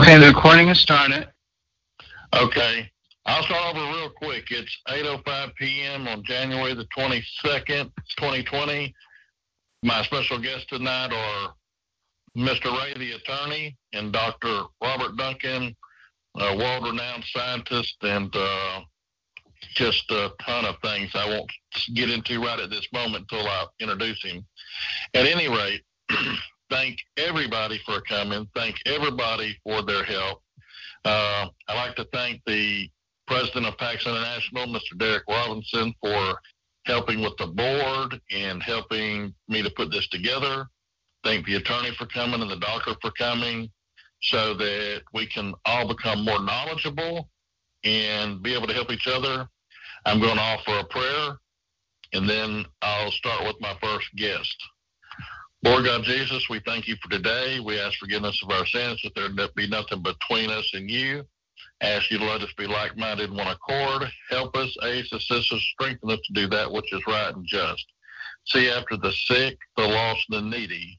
Okay, the recording has started. Okay. I'll start over real quick. It's 8.05 p.m. on January the 22nd, 2020. My special guests tonight are Mr. Ray, the attorney, and Dr. Robert Duncan, a world-renowned scientist, and uh, just a ton of things I won't get into right at this moment until I introduce him. At any rate, thank everybody for coming. Thank everybody for their help. Uh, I'd like to thank the president of PAX International, Mr. Derek Robinson, for helping with the board and helping me to put this together. Thank the attorney for coming and the doctor for coming so that we can all become more knowledgeable and be able to help each other. I'm going to offer a prayer and then I'll start with my first guest. Lord God Jesus, we thank you for today. We ask forgiveness of our sins, that there be nothing between us and you. Ask you to let us be like minded in one accord. Help us, aid, assist us, strengthen us to do that which is right and just. See after the sick, the lost, the needy.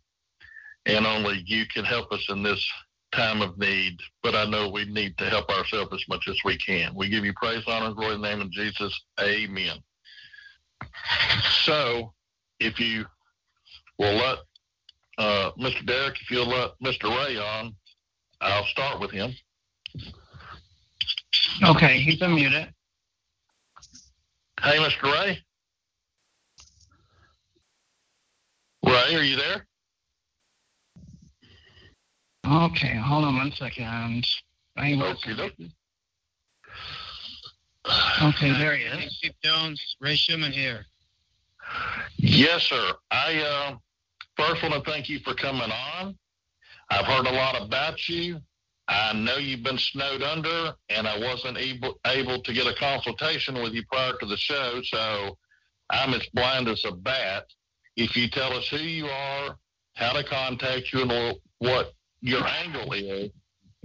And only you can help us in this time of need. But I know we need to help ourselves as much as we can. We give you praise, honor, glory in the name of Jesus. Amen. So, if you will let uh, Mr. Derek, if you'll let Mr. Ray on, I'll start with him. Okay, he's unmuted. Hey, Mr. Ray. Ray, are you there? Okay, hold on one second. Okay, okay. Okay, there he is. Chief Jones, Ray Schumann here. Yes, sir. I uh, first want to thank you for coming on. I've heard a lot about you. I know you've been snowed under, and I wasn't able able to get a consultation with you prior to the show, so I'm as blind as a bat. If you tell us who you are, how to contact you, and what your angle is,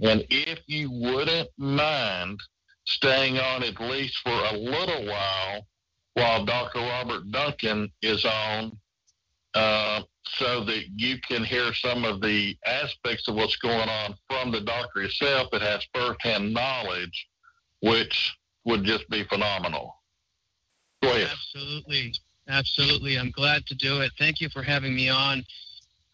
and if you wouldn't mind staying on at least for a little while while Dr. Robert Duncan is on, uh, so that you can hear some of the aspects of what's going on from the doctor himself that has firsthand knowledge, which would just be phenomenal. Go ahead. Absolutely. Absolutely. I'm glad to do it. Thank you for having me on.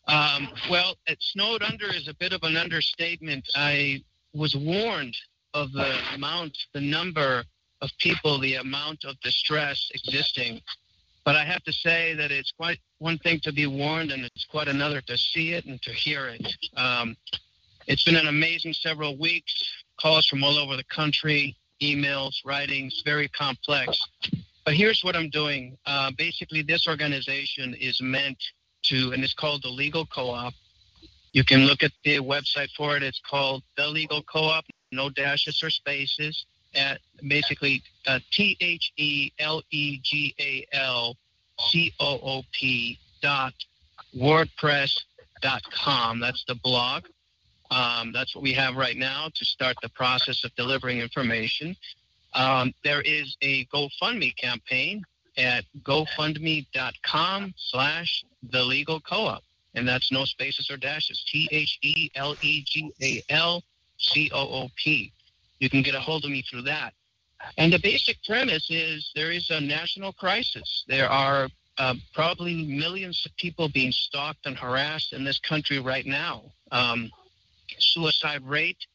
Um, well, snowed under is a bit of an understatement. I was warned of the amount, the number of people, the amount of distress existing. But I have to say that it's quite one thing to be warned, and it's quite another to see it and to hear it. Um, it's been an amazing several weeks. Calls from all over the country, emails, writings, very complex. But here's what I'm doing. Uh, basically, this organization is meant to, and it's called the Legal Co-op. You can look at the website for it. It's called the Legal Co-op, no dashes or spaces. At basically uh, T H E L E G A L C O O P dot wordpress dot com. That's the blog. Um, that's what we have right now to start the process of delivering information. Um, there is a GoFundMe campaign at gofundme.com slash the legal co-op. And that's no spaces or dashes. T H E L E G A L C O O P. You can get a hold of me through that. And the basic premise is there is a national crisis. There are uh, probably millions of people being stalked and harassed in this country right now. Um, suicide rate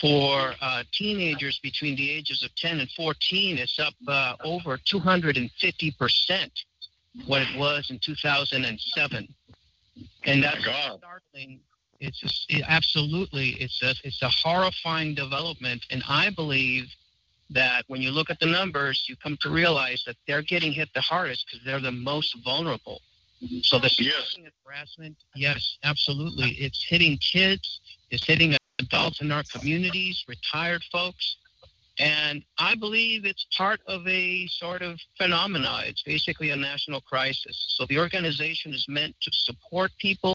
for uh, teenagers between the ages of 10 and 14 is up uh, over 250 percent what it was in 2007 and that's startling it's just, it, absolutely it's a it's a horrifying development and i believe that when you look at the numbers you come to realize that they're getting hit the hardest because they're the most vulnerable so the yes. harassment yes absolutely it's hitting kids it's hitting adults in our communities, retired folks. And I believe it's part of a sort of phenomena. It's basically a national crisis. So the organization is meant to support people,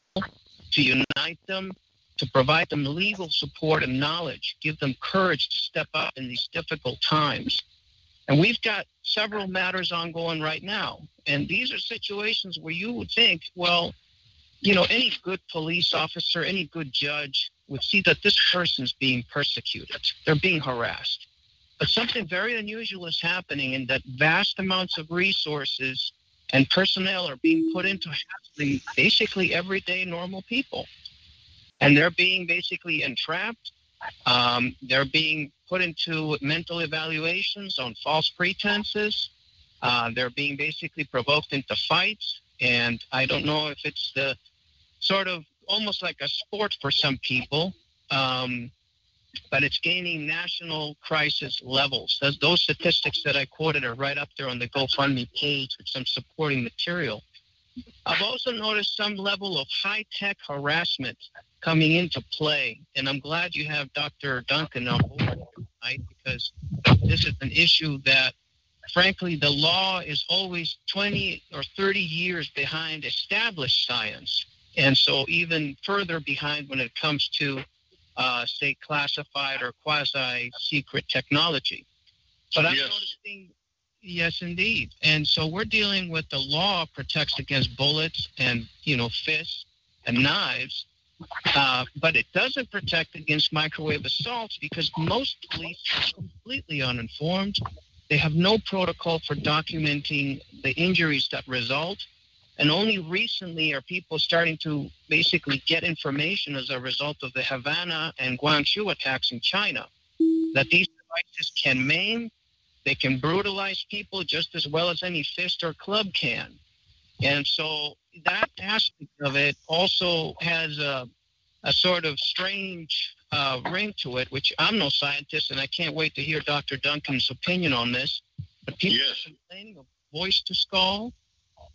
to unite them, to provide them legal support and knowledge, give them courage to step up in these difficult times. And we've got several matters ongoing right now. And these are situations where you would think, well, you know, any good police officer, any good judge would see that this person's being persecuted. They're being harassed. But something very unusual is happening in that vast amounts of resources and personnel are being put into handling basically everyday normal people. And they're being basically entrapped. Um, they're being put into mental evaluations on false pretenses. Uh, they're being basically provoked into fights. And I don't know if it's the sort of almost like a sport for some people, um, but it's gaining national crisis levels. Those, those statistics that I quoted are right up there on the GoFundMe page with some supporting material. I've also noticed some level of high tech harassment coming into play, and I'm glad you have Dr. Duncan on board tonight because this is an issue that frankly, the law is always 20 or 30 years behind established science. And so, even further behind when it comes to, uh, say, classified or quasi secret technology. But I'm Yes. noticing, yes, indeed. And so, we're dealing with the law protects against bullets and, you know, fists and knives. Uh, but it doesn't protect against microwave assaults because most police are completely uninformed. They have no protocol for documenting the injuries that result. And only recently are people starting to basically get information as a result of the Havana and Guangzhou attacks in China that these devices can maim, they can brutalize people just as well as any fist or club can. And so that aspect of it also has a, a sort of strange uh, ring to it, which I'm no scientist and I can't wait to hear Dr. Duncan's opinion on this. But people Yes. are complaining of voice to skull.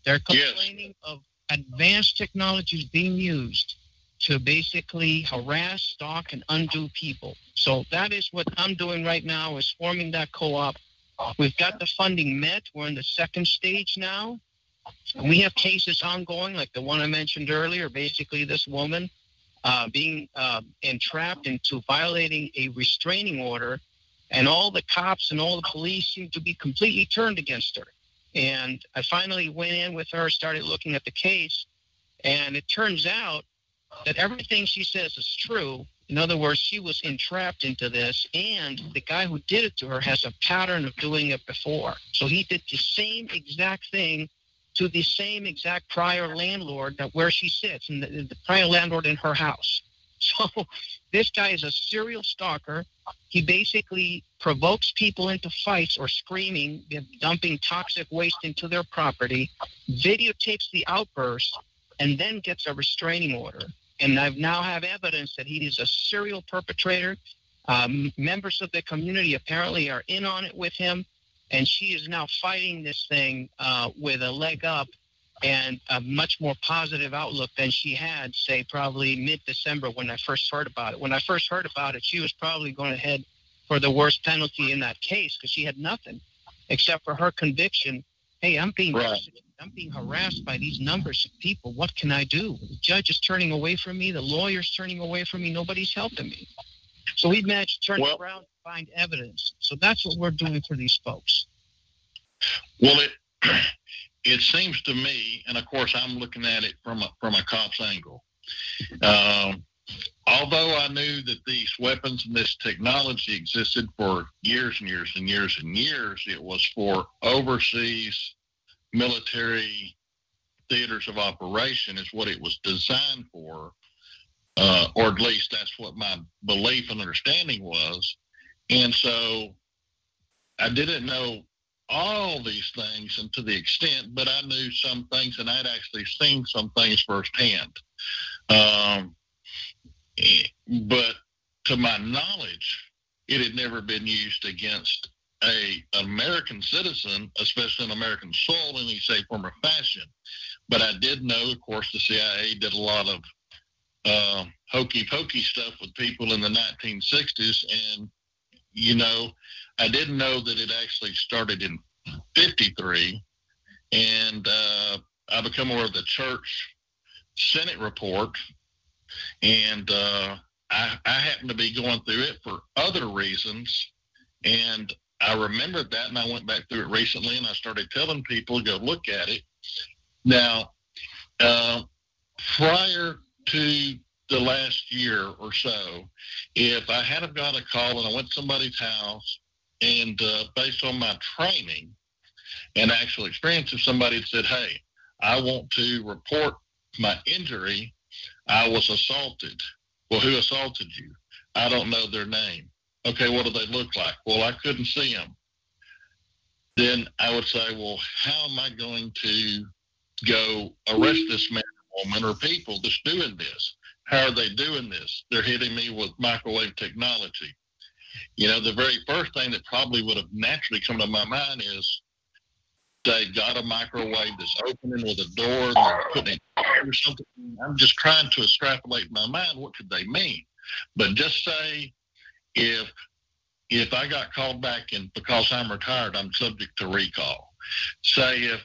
They're Yes. complaining of advanced technologies being used to basically harass, stalk, and undo people. So that is what I'm doing right now is forming that co-op. We've got the funding met. We're in the second stage now. We have cases ongoing, like the one I mentioned earlier. Basically, this woman uh, being uh, entrapped into violating a restraining order, and all the cops and all the police seem to be completely turned against her. And I finally went in with her, started looking at the case, and it turns out that everything she says is true. In other words, she was entrapped into this, and the guy who did it to her has a pattern of doing it before. So he did the same exact thing to the same exact prior landlord that where she sits, and the, the prior landlord in her house. So this guy is a serial stalker. He basically provokes people into fights or screaming, dumping toxic waste into their property, videotapes the outburst, and then gets a restraining order. And I now have evidence that he is a serial perpetrator. Um, members of the community apparently are in on it with him, and she is now fighting this thing uh, with a leg up and a much more positive outlook than she had, say, probably mid December when I first heard about it. When I first heard about it, she was probably going to head for the worst penalty in that case because she had nothing except for her conviction hey, I'm being Right. I'm being harassed by these numbers of people. What can I do? The judge is turning away from me. The lawyer's turning away from me. Nobody's helping me. So we managed to turn Well- around and find evidence. So that's what we're doing for these folks. Well, it it seems to me, and of course, I'm looking at it from a from a cop's angle. Um, although I knew that these weapons and this technology existed for years and years and years and years, it was for overseas military theaters of operation, is what it was designed for, uh, or at least that's what my belief and understanding was. And so I didn't know all these things and to the extent, but I knew some things and I'd actually seen some things firsthand. Um, but to my knowledge, it had never been used against a American citizen, especially in American soil, in any shape, form, or fashion. But I did know, of course, the CIA did a lot of uh, hokey pokey stuff with people in the 1960s, and you know, I didn't know that it actually started in 53. And uh, I become aware of the church Senate report. And uh, I, I happened to be going through it for other reasons. And I remembered that and I went back through it recently and I started telling people, to go look at it. Now, uh, prior to the last year or so, if I had have got a call and I went to somebody's house and uh, based on my training and actual experience, if somebody said, hey, I want to report my injury, I was assaulted. Well, who assaulted you? I don't know their name. Okay, what do they look like? Well, I couldn't see them. Then I would say, well, how am I going to go arrest this man or woman or people that's doing this? How are they doing this? They're hitting me with microwave technology. You know, the very first thing that probably would have naturally come to my mind is they got a microwave that's opening with a door and putting or something. I'm just trying to extrapolate in my mind what could they mean. But just say if if I got called back and because I'm retired, I'm subject to recall. Say if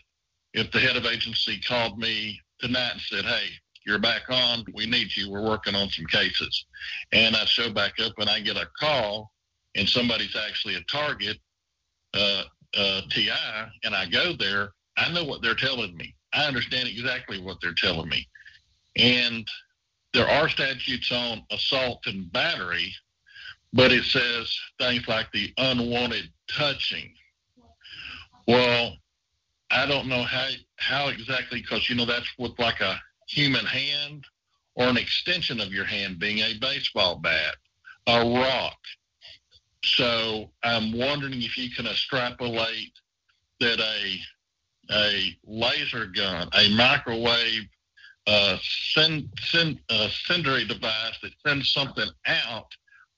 if the head of agency called me tonight and said, "Hey, you're back on. We need you. We're working on some cases," and I show back up and I get a call, and somebody's actually a target, uh, uh, TI, and I go there, I know what they're telling me. I understand exactly what they're telling me, and there are statutes on assault and battery but it says things like the unwanted touching. Well, I don't know how how exactly because you know that's with like a human hand or an extension of your hand being a baseball bat, a rock. So I'm wondering if you can extrapolate that a a laser gun, a microwave uh, send, uh, device that sends something out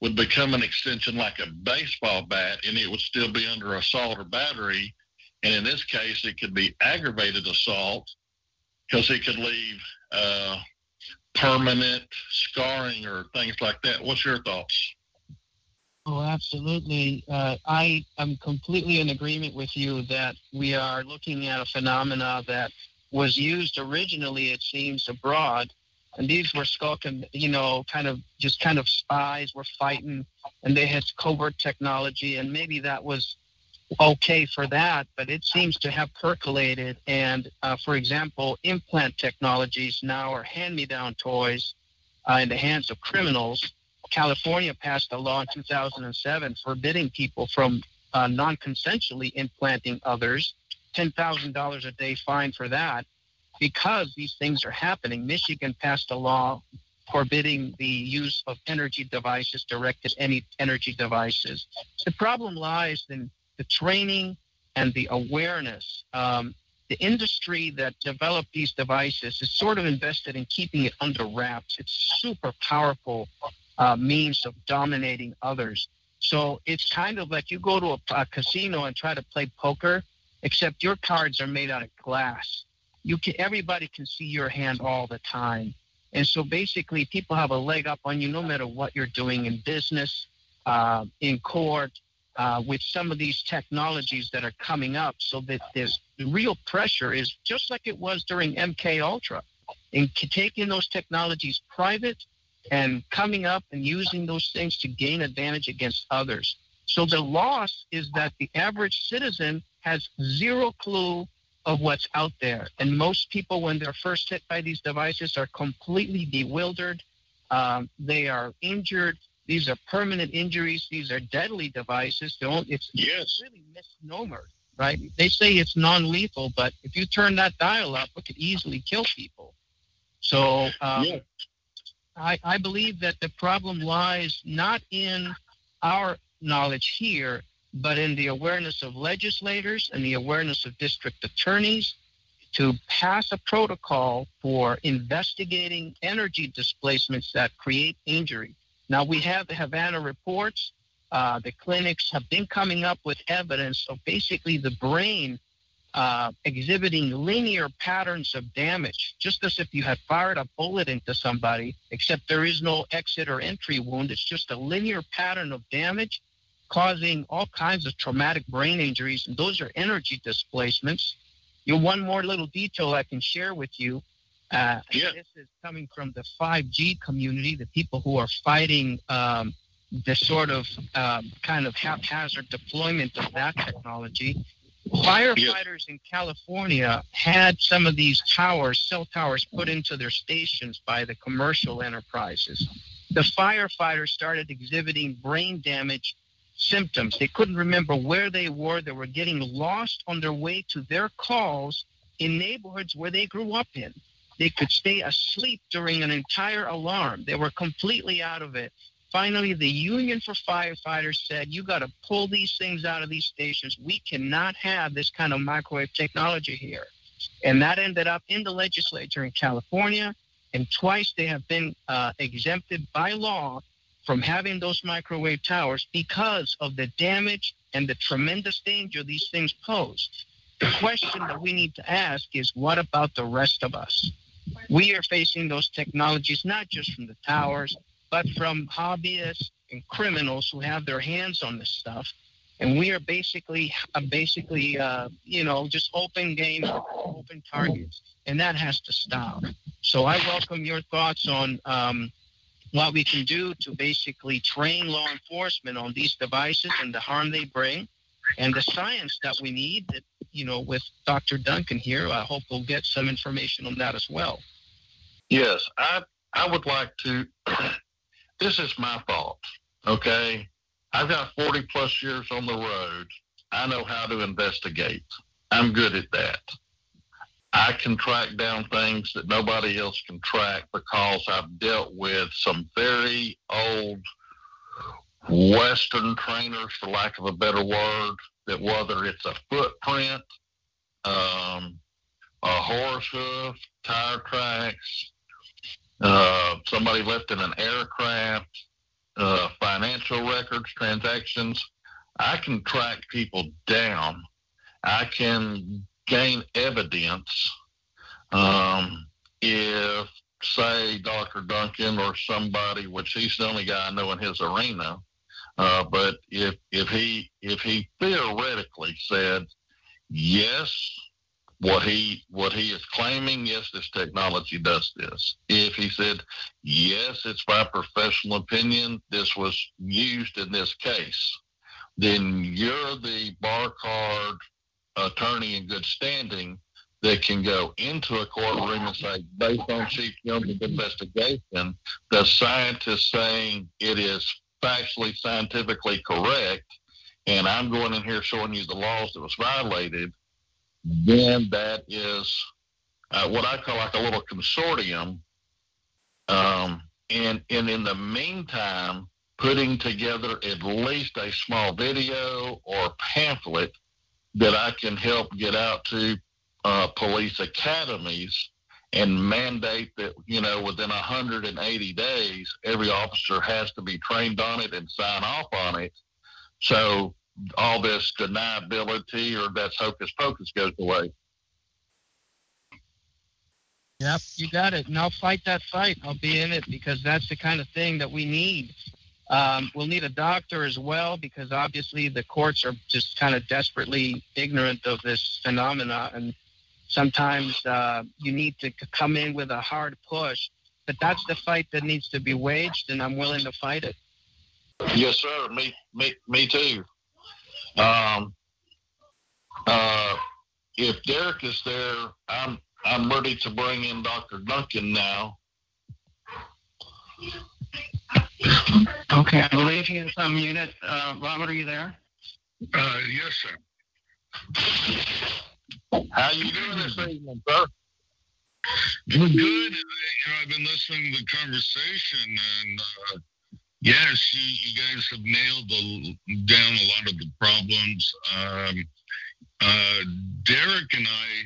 would become an extension like a baseball bat and it would still be under assault or battery. And in this case, it could be aggravated assault because it could leave uh, permanent scarring or things like that. What's your thoughts? Oh, absolutely. Uh, I am completely in agreement with you that we are looking at a phenomena that was used originally, it seems, abroad and these were skulking, you know, kind of just kind of spies were fighting, and they had covert technology, and maybe that was okay for that, but it seems to have percolated. And uh, for example, implant technologies now are hand-me-down toys uh, in the hands of criminals. California passed a law in 2007 forbidding people from uh, non-consensually implanting others. $10,000 a day fine for that because these things are happening, Michigan passed a law forbidding the use of energy devices, directed any energy devices. The problem lies in the training and the awareness. Um, the industry that developed these devices is sort of invested in keeping it under wraps. It's super powerful uh, means of dominating others. So it's kind of like you go to a, a casino and try to play poker, except your cards are made out of glass you can everybody can see your hand all the time. And so basically, people have a leg up on you no matter what you're doing in business, uh, in court, uh, with some of these technologies that are coming up. So that there's the real pressure is just like it was during MK Ultra, in taking those technologies private and coming up and using those things to gain advantage against others. So the loss is that the average citizen has zero clue of what's out there. And most people, when they're first hit by these devices, are completely bewildered. Um, they are injured. These are permanent injuries. These are deadly devices. Don't, it's yes. really misnomer, right? They say it's non-lethal, but if you turn that dial up, it could easily kill people. So um, yeah. I, I believe that the problem lies not in our knowledge here, but in the awareness of legislators and the awareness of district attorneys to pass a protocol for investigating energy displacements that create injury. Now, we have the Havana reports. Uh, the clinics have been coming up with evidence of basically the brain uh, exhibiting linear patterns of damage, just as if you had fired a bullet into somebody, except there is no exit or entry wound. It's just a linear pattern of damage causing all kinds of traumatic brain injuries, and those are energy displacements. You know, one more little detail I can share with you. Uh, yeah. This is coming from the 5G community, the people who are fighting um, the sort of um, kind of haphazard deployment of that technology. Firefighters in California had some of these towers, cell towers, put into their stations by the commercial enterprises. The firefighters started exhibiting brain damage symptoms. They couldn't remember where they were. They were getting lost on their way to their calls in neighborhoods where they grew up in. They could stay asleep during an entire alarm. They were completely out of it. Finally, the Union for Firefighters said, You got to pull these things out of these stations. We cannot have this kind of microwave technology here. And that ended up in the legislature in California. And twice they have been uh, exempted by law from having those microwave towers because of the damage and the tremendous danger these things pose. The question that we need to ask is what about the rest of us? We are facing those technologies not just from the towers, but from hobbyists and criminals who have their hands on this stuff. And we are basically, uh, basically, uh, you know, just open game, open targets, and that has to stop. So I welcome your thoughts on um, what we can do to basically train law enforcement on these devices and the harm they bring, and the science that we need. That you know, with Dr. Duncan here, I hope we'll get some information on that as well. Yes, I I would like to this is my fault. Okay. I've got 40 plus years on the road. I know how to investigate. I'm good at that. I can track down things that nobody else can track because I've dealt with some very old Western trainers, for lack of a better word, that whether it's a footprint, um, a horse hoof, tire tracks, uh, somebody left in an aircraft, uh, financial records, transactions. I can track people down. I can gain evidence um, if, say, Dr. Duncan or somebody, which he's the only guy I know in his arena, uh, but if if he if he theoretically said yes, what he what he is claiming yes this technology does this. If he said yes it's my professional opinion this was used in this case then you're the bar card attorney in good standing that can go into a courtroom and say based on chief young's investigation the scientist saying it is factually scientifically correct and i'm going in here showing you the laws that was violated then that is uh, what I call like a little consortium. Um, and, and in the meantime, putting together at least a small video or pamphlet that I can help get out to uh, police academies and mandate that, you know, within 180 days, every officer has to be trained on it and sign off on it. So all this deniability or that's hocus pocus goes away. Yep, you got it. And I'll fight that fight. I'll be in it because that's the kind of thing that we need. Um, we'll need a doctor as well because obviously the courts are just kind of desperately ignorant of this phenomena. And sometimes uh, you need to come in with a hard push. But that's the fight that needs to be waged, and I'm willing to fight it. Yes, sir. Me, me, me too. Um, uh, if Derek is there, I'm I'm ready to bring in Dr. Duncan now. Okay, I believe he is unmuted. Uh, Robert, are you there? Uh, yes, sir. How you doing this evening, sir? We're good. You know, I've been listening to the conversation, and uh, Yes, you, you guys have nailed the, down a lot of the problems. Um, uh, Derek and I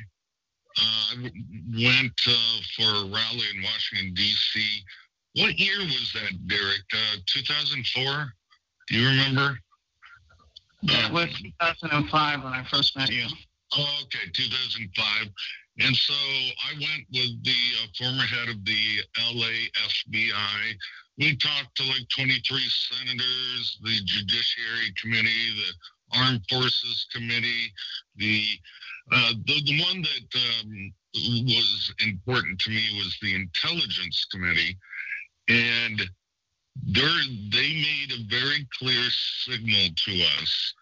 uh, went uh, for a rally in Washington, D.C. What year was that, Derek? Uh, 2004? Do you remember? It was 2005 when I first met you. Oh, okay, 2005. And so I went with the uh, former head of the LA FBI we talked to like 23 senators, the Judiciary Committee, the Armed Forces Committee, the uh, the, the one that um, was important to me was the Intelligence Committee, and they they made a very clear signal to us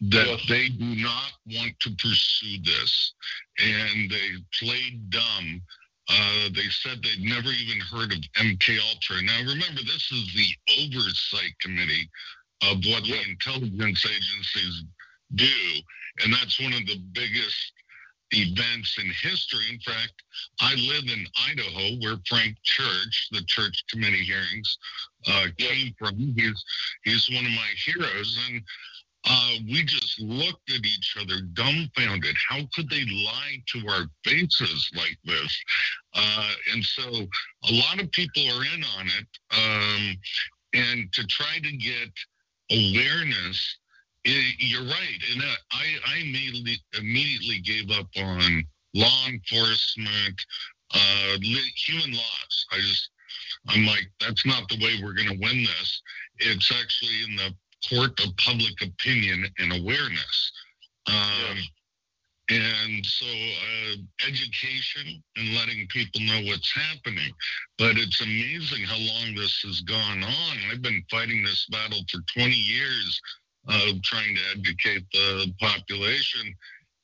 that they do not want to pursue this, and they played dumb. Uh, they said they'd never even heard of MK Ultra. Now, remember, this is the oversight committee of what the intelligence agencies do, and that's one of the biggest events in history. In fact, I live in Idaho, where Frank Church, the church committee hearings, uh, came from. He's he's one of my heroes, and uh, we just looked at each other dumbfounded. How could they lie to our faces like this? Uh, and so a lot of people are in on it. Um, and to try to get awareness, i you're right. And uh, I, I immediately, immediately gave up on law enforcement, uh, human laws. I just, I'm like, that's not the way we're going to win this. It's actually in the court of public opinion and awareness. Um, And so, uh, education and letting people know what's happening. But it's amazing how long this has gone on. I've been fighting this battle for 20 years, uh, trying to educate the population.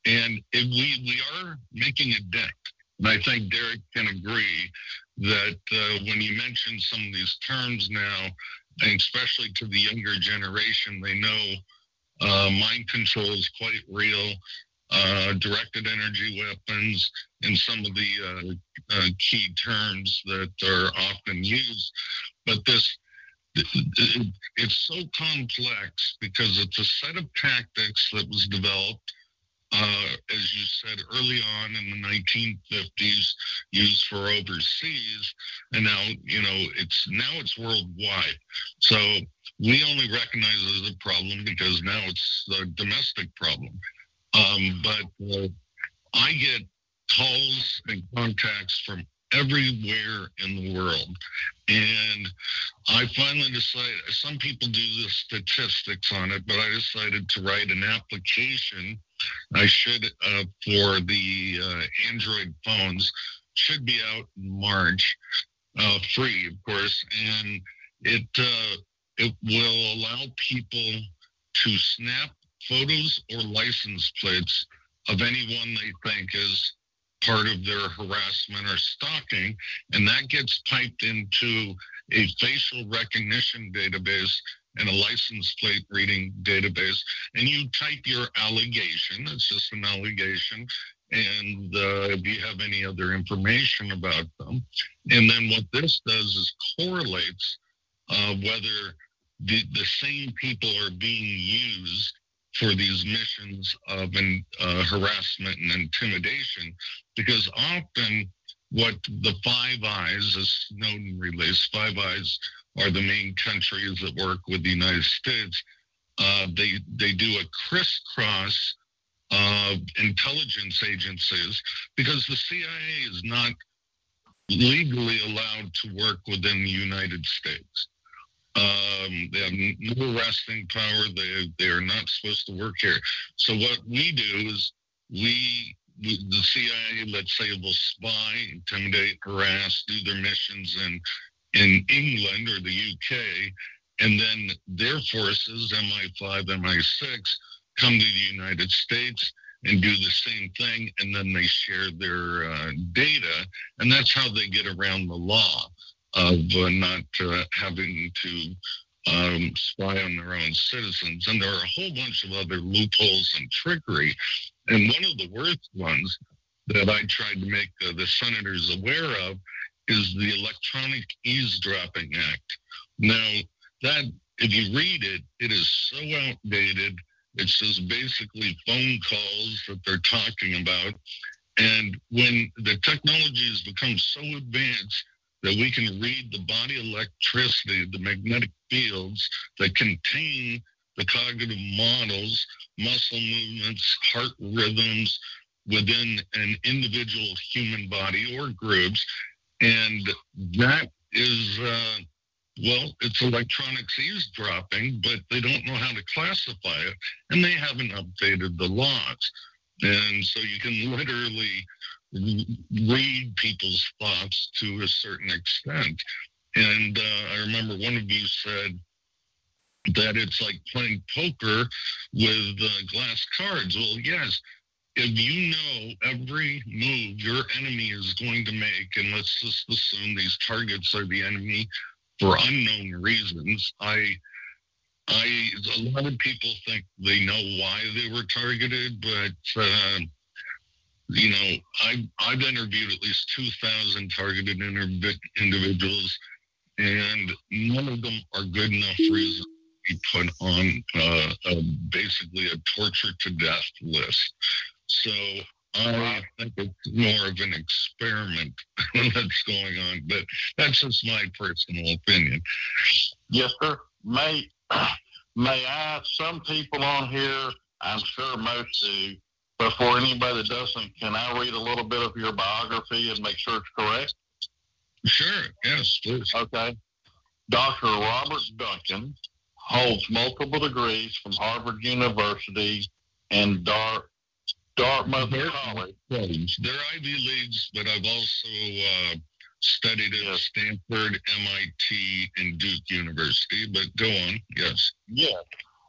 And we, we are making a dent. And I think Derek can agree that uh, when you mention some of these terms now, and especially to the younger generation, they know uh, mind control is quite real. Uh, directed energy weapons, and some of the uh, uh, key terms that are often used. But this, it's so complex because it's a set of tactics that was developed, uh, as you said early on in the 1950s, used for overseas, and now you know it's now it's worldwide. So we only recognize it as a problem because now it's a domestic problem. Um, but uh, I get calls and contacts from everywhere in the world. And I finally decided, some people do the statistics on it, but I decided to write an application. I should, uh, for the uh, Android phones, should be out in March, uh, free, of course. And it, uh, it will allow people to snap photos or license plates of anyone they think is part of their harassment or stalking, and that gets piped into a facial recognition database and a license plate reading database. And you type your allegation, it's just an allegation, and uh, if you have any other information about them. And then what this does is correlates uh, whether the, the same people are being used for these missions of uh, harassment and intimidation, because often what the Five Eyes, as Snowden released, Five Eyes are the main countries that work with the United States. Uh, they they do a crisscross of intelligence agencies because the CIA is not legally allowed to work within the United States. Um, they have no arresting power. They they are not supposed to work here. So what we do is we, the CIA, let's say, will spy, intimidate, harass, do their missions in in England or the UK, and then their forces, MI5, MI6, come to the United States and do the same thing, and then they share their uh, data, and that's how they get around the law of uh, not uh, having to um, spy on their own citizens. And there are a whole bunch of other loopholes and trickery. And one of the worst ones that I tried to make uh, the senators aware of is the Electronic Eavesdropping Act. Now, that if you read it, it is so outdated. It's just basically phone calls that they're talking about. And when the technology has become so advanced that we can read the body electricity, the magnetic fields that contain the cognitive models, muscle movements, heart rhythms within an individual human body or groups. And that is, uh, well, it's electronics eavesdropping, but they don't know how to classify it, and they haven't updated the laws. And so you can literally read people's thoughts to a certain extent. And uh, I remember one of you said, that it's like playing poker with uh, glass cards. Well, yes, if you know every move your enemy is going to make, and let's just assume these targets are the enemy for unknown reasons, I, I, a lot of people think they know why they were targeted, but uh, you know, I've I've interviewed at least two thousand targeted individuals, and none of them are good enough reasons be put on uh, a, basically a torture to death list. So I think it's more of an experiment that's going on, but that's just my personal opinion. Yes, sir. May may I? Some people on here, I'm sure most do. Before anybody that doesn't, can I read a little bit of your biography and make sure it's correct? Sure. Yes, please. Okay. Dr. Robert Duncan holds multiple degrees from Harvard University and Dar- Dartmouth College. They're Ivy Leagues, but I've also uh, studied at yes. Stanford, MIT, and Duke University. But go on, yes. Yeah.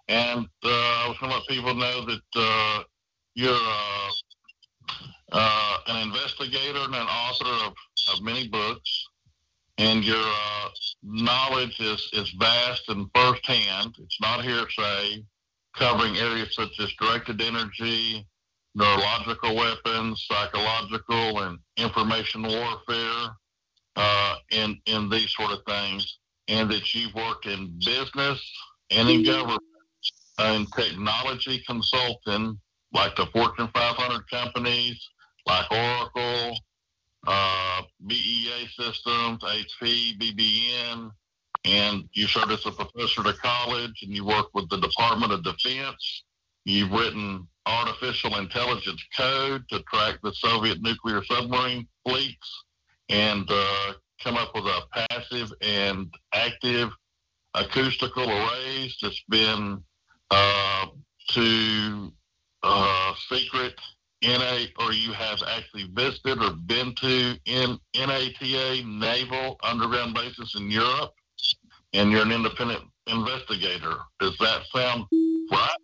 And uh, I was going to let people know that uh, you're uh, uh, an investigator and an author of, of many books and your uh, knowledge is, is vast and firsthand. It's not hearsay, covering areas such as directed energy, neurological weapons, psychological and information warfare, uh, and, and these sort of things. And that you've worked in business and in government, and technology consulting, like the Fortune 500 companies, like Oracle, uh, BEA systems, HP, BBN, and you served as a professor at college and you work with the Department of Defense. You've written artificial intelligence code to track the Soviet nuclear submarine fleets and uh, come up with a passive and active acoustical arrays that's been uh, to uh, secret NA or you have actually visited or been to in NATO naval underground bases in Europe, and you're an independent investigator. Does that sound right?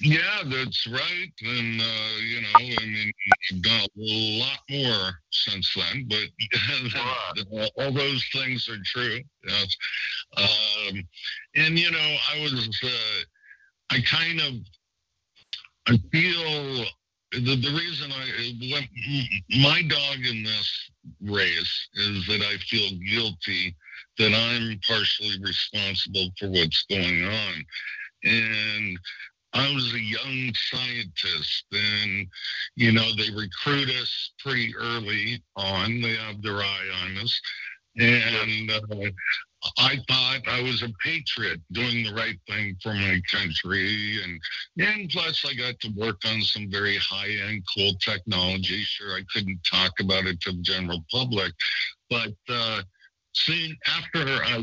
Yeah, that's right. And, uh, you know, I mean, I've done a lot more since then, but right. all those things are true. Yes. Um, and, you know, I was, uh, I kind of, I feel the, the reason I my dog in this race is that I feel guilty that I'm partially responsible for what's going on, and I was a young scientist, and you know they recruit us pretty early on. They have their eye on us, and uh, I thought I was a patriot doing the right thing for my country. And, and plus, I got to work on some very high end, cool technology. Sure, I couldn't talk about it to the general public. But uh, see, after I,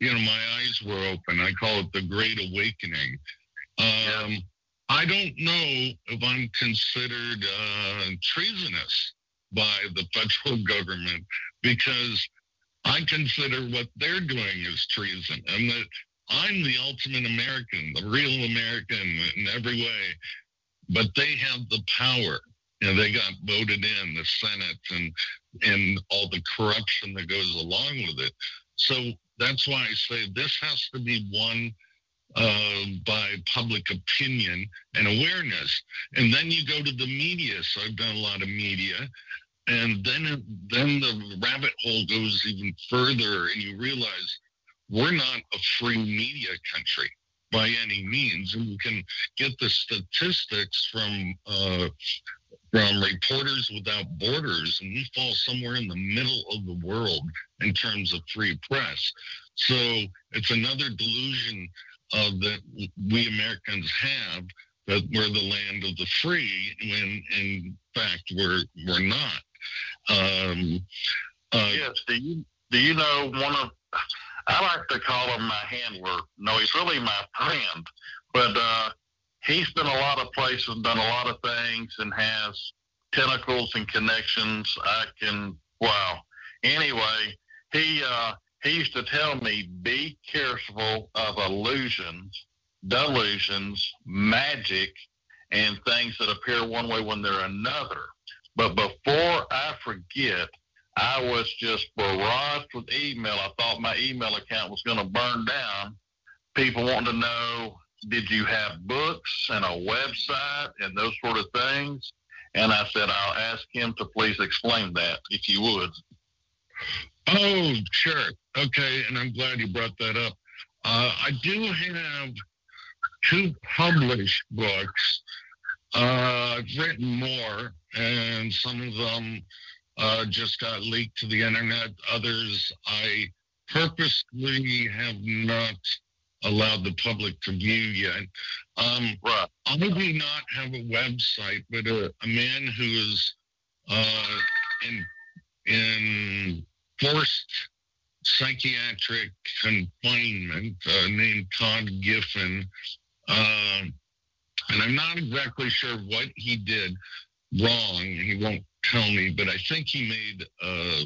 you know, my eyes were open, I call it the Great Awakening. Um, I don't know if I'm considered uh, treasonous by the federal government because I consider what they're doing is treason, and that I'm the ultimate American, the real American in every way. But they have the power, and they got voted in the Senate and and all the corruption that goes along with it. So that's why I say this has to be won uh, by public opinion and awareness. And then you go to the media. So I've done a lot of media, and then then the rabbit hole goes even further and you realize we're not a free media country by any means. And you can get the statistics from uh, from reporters without borders and we fall somewhere in the middle of the world in terms of free press. So it's another delusion uh, that we americans have that we're the land of the free when in fact we're we're not um, uh, yes. Do you do you know one of? I like to call him my handler. No, he's really my friend, but uh, he's been a lot of places, and done a lot of things, and has tentacles and connections. I can wow. Anyway, he uh, he used to tell me, be careful of illusions, delusions, magic, and things that appear one way when they're another. But before I forget, I was just barraged with email. I thought my email account was going to burn down. People wanting to know, did you have books and a website and those sort of things? And I said, I'll ask him to please explain that, if you would. Oh, sure. Okay, and I'm glad you brought that up. Uh, I do have two published books. Uh, I've written more, and some of them uh, just got leaked to the internet. Others I purposely have not allowed the public to view yet. Um, Right. I do not have a website, but a, a man who is uh, in in forced psychiatric confinement uh, named Todd Giffen. Um, and I'm not exactly sure what he did wrong. He won't tell me, but I think he made uh,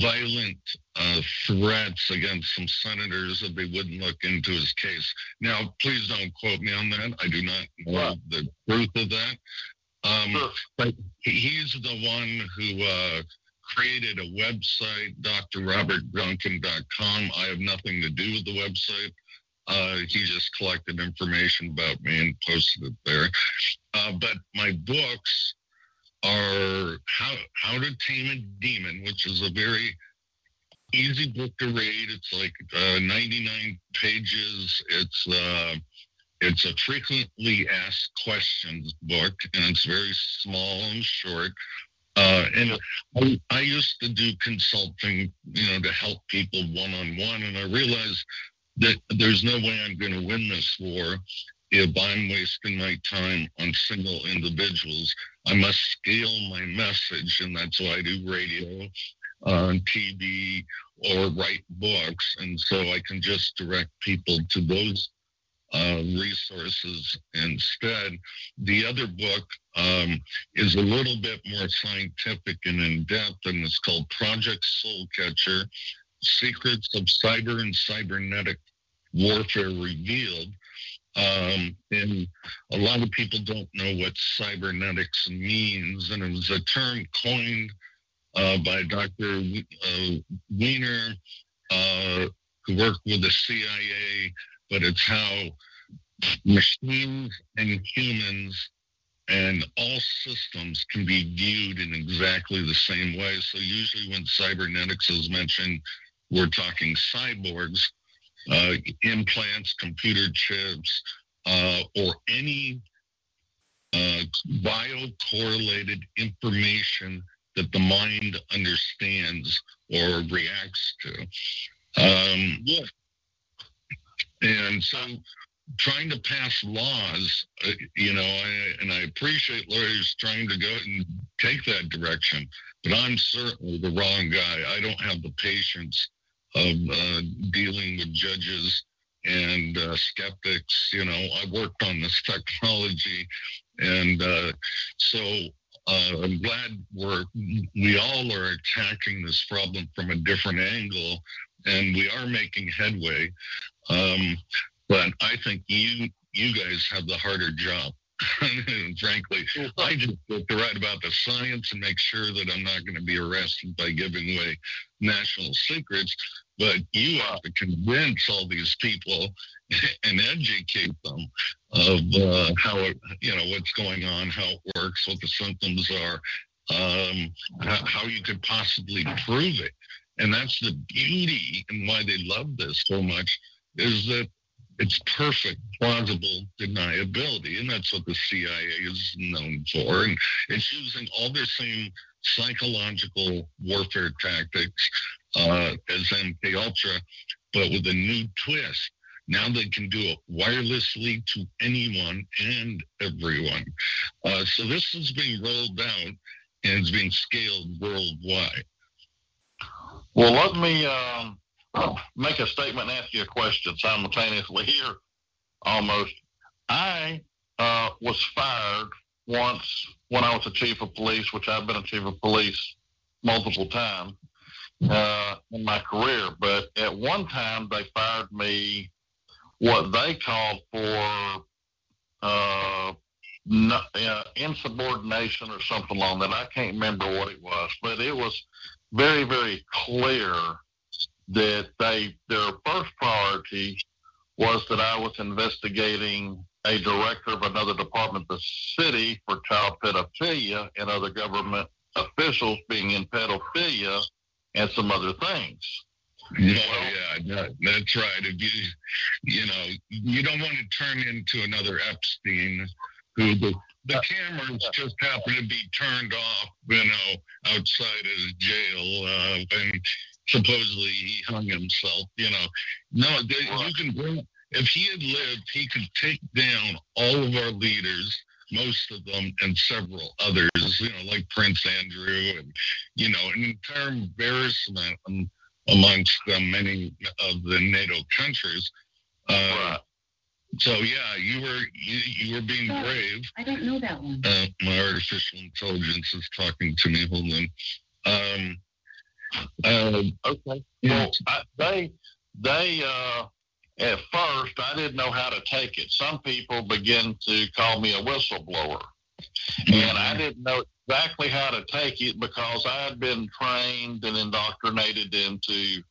violent uh, threats against some senators that they wouldn't look into his case. Now, please don't quote me on that. I do not know the truth of that. Um, Sure. but he's the one who uh, created a website, drrobertduncan.com. I have nothing to do with the website. Uh, he just collected information about me and posted it there. Uh, but my books are how how to tame a demon, which is a very easy book to read. It's like uh, 99 pages. It's uh, it's a frequently asked questions book, and it's very small and short. Uh, and I, I used to do consulting, you know, to help people one on one, and I realized that there's no way I'm going to win this war if I'm wasting my time on single individuals. I must scale my message, and that's why I do radio, on TV, or write books, and so I can just direct people to those uh, resources instead. The other book um, is a little bit more scientific and in depth, and it's called Project Soul Catcher Secrets of Cyber and Cybernetic Warfare Revealed. Um, and a lot of people don't know what cybernetics means, and it was a term coined uh, by Dr. Uh, Wiener, uh, who worked with the CIA, but it's how machines and humans and all systems can be viewed in exactly the same way. So usually when cybernetics is mentioned, we're talking cyborgs, uh, implants, computer chips, uh, or any uh, bio-correlated information that the mind understands or reacts to. Um, and so trying to pass laws, uh, you know, I, and I appreciate lawyers trying to go and take that direction, but I'm certainly the wrong guy. I don't have the patience of uh, dealing with judges and uh, skeptics. You know, I worked on this technology, and uh, so uh, I'm glad we're we all are attacking this problem from a different angle, and we are making headway. Um, but I think you you guys have the harder job. frankly, I just get to write about the science and make sure that I'm not going to be arrested by giving away national secrets. But you have to convince all these people and educate them of uh, how it, you know what's going on, how it works, what the symptoms are, um, how, you could possibly prove it. And that's the beauty and why they love this so much is that it's perfect plausible deniability and that's what the CIA is known for and it's using all their same psychological warfare tactics uh, as MKUltra but with a new twist now they can do it wirelessly to anyone and everyone uh, so this is being rolled out and it's being scaled worldwide Well, let me um, make a statement and ask you a question simultaneously here almost. I uh, was fired once when I was a chief of police, which I've been a chief of police multiple times. Uh, in my career. But at one time, they fired me what they called for uh, no, uh, insubordination or something along that. I can't remember what it was, but it was very, very clear that they their first priority was that I was investigating a director of another department the city for child pedophilia and other government officials being in pedophilia and some other things. Yeah, yeah, that's right. If you, you know, you don't want to turn into another Epstein, who the, the cameras just happen to be turned off, you know, outside his jail, uh, and supposedly he hung himself. You know, no, they, you can bring. If he had lived, he could take down all of our leaders most of them and several others, you know, like Prince Andrew and, you know, an entire embarrassment amongst uh, many of the NATO countries. Uh, so yeah, you were you, you were being brave. I don't know that one. Uh, my artificial intelligence is talking to me. Hold on. Um, uh, okay. Well, I, they they uh, at first, I didn't know how to take it. Some people begin to call me a whistleblower. And I didn't know exactly how to take it because I had been trained and indoctrinated into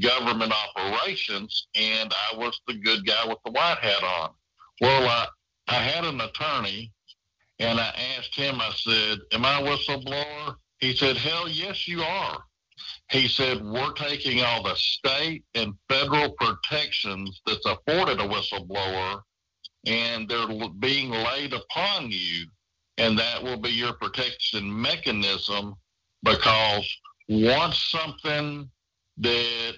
government operations, and I was the good guy with the white hat on. Well, I, I had an attorney, and I asked him, I said, Am I a whistleblower? He said, Hell yes, you are. He said, We're taking all the state and federal protections that's afforded a whistleblower and they're being laid upon you. And that will be your protection mechanism because once something that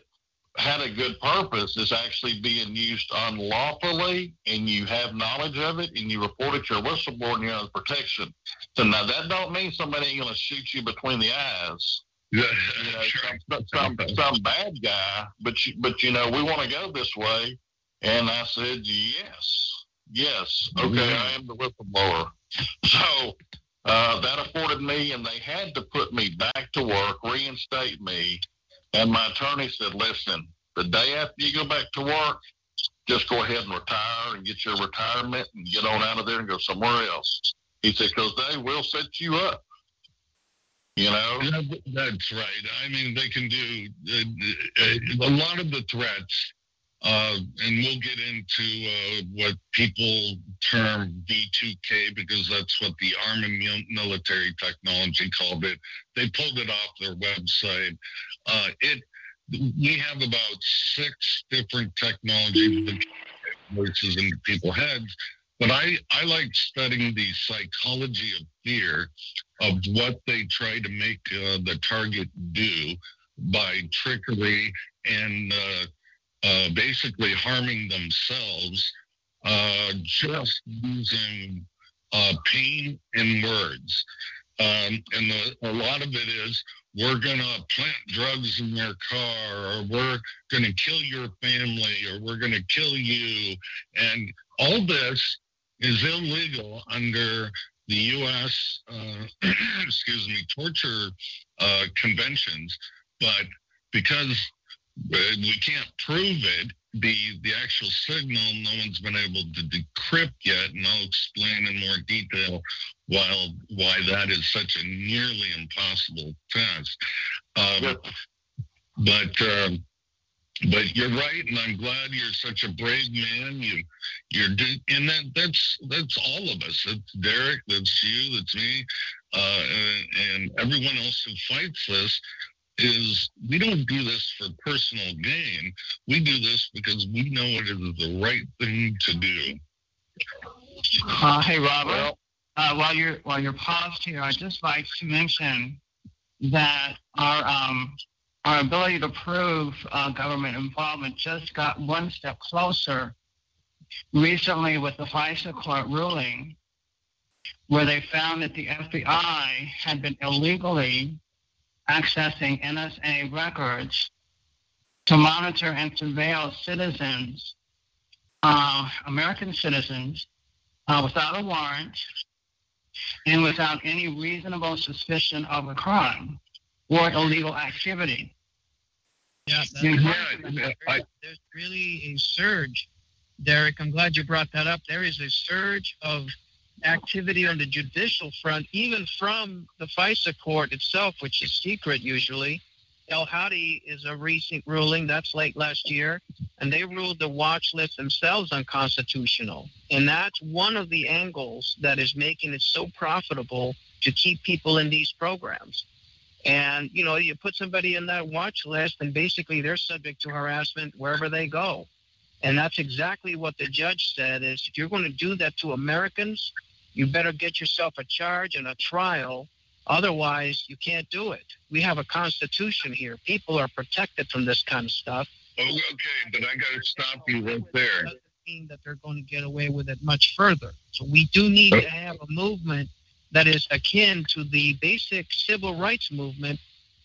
had a good purpose is actually being used unlawfully and you have knowledge of it and you report it to your whistleblower and you're protection. So now that don't mean somebody ain't going to shoot you between the eyes you know, some, some, some bad guy, but you, but you know, we want to go this way. And I said, yes, yes, okay, mm-hmm. I am the whistleblower. So uh, that afforded me, and they had to put me back to work, reinstate me. And my attorney said, listen, the day after you go back to work, just go ahead and retire and get your retirement and get on out of there and go somewhere else. He said, because they will set you up. You know, that's right. I mean, they can do uh, uh, a lot of the threats, uh, and we'll get into uh, what people term V2K because that's what the Army military technology called it. They pulled it off their website. Uh, it we have about six different technologies that voices into people's heads but I, I like studying the psychology of fear of what they try to make uh, the target do by trickery and uh, uh, basically harming themselves uh, just using uh, pain and words. Um, and the, a lot of it is we're going to plant drugs in their car or we're going to kill your family or we're going to kill you. And all this is illegal under the U.S. Uh, excuse me torture uh, conventions, but because uh, we can't prove it, the the actual signal no one's been able to decrypt yet, and I'll explain in more detail why why that is such a nearly impossible task. Um, but um, but you're right, and I'm glad you're such a brave man. You, you're, and that that's that's all of us. That's Derek. That's you. That's me, uh, and, and everyone else who fights this. Is we don't do this for personal gain. We do this because we know it is the right thing to do. Uh, hey, Robert. Uh, while you're while you're paused here, I'd just like to mention that our um, our ability to prove uh, government involvement just got one step closer recently with the FISA court ruling, where they found that the FBI had been illegally accessing NSA records to monitor and surveil citizens, uh, American citizens, uh, without a warrant and without any reasonable suspicion of a crime or illegal activity. Yeah, that's Yeah, I- there's really a surge, Derek. I'm glad you brought that up. There is a surge of activity on the judicial front, even from the FISA court itself, which is secret usually. Elhady is a recent ruling that's late last year, and they ruled the watch list themselves unconstitutional. And that's one of the angles that is making it so profitable to keep people in these programs. And you know, you put somebody in that watch list, and basically they're subject to harassment wherever they go. And that's exactly what the judge said: is if you're going to do that to Americans, you better get yourself a charge and a trial. Otherwise, you can't do it. We have a constitution here. People are protected from this kind of stuff. Oh, okay, but I got to stop you right there. Doesn't mean that they're going to get away with it much further. So we do need to have a movement that is akin to the basic civil rights movement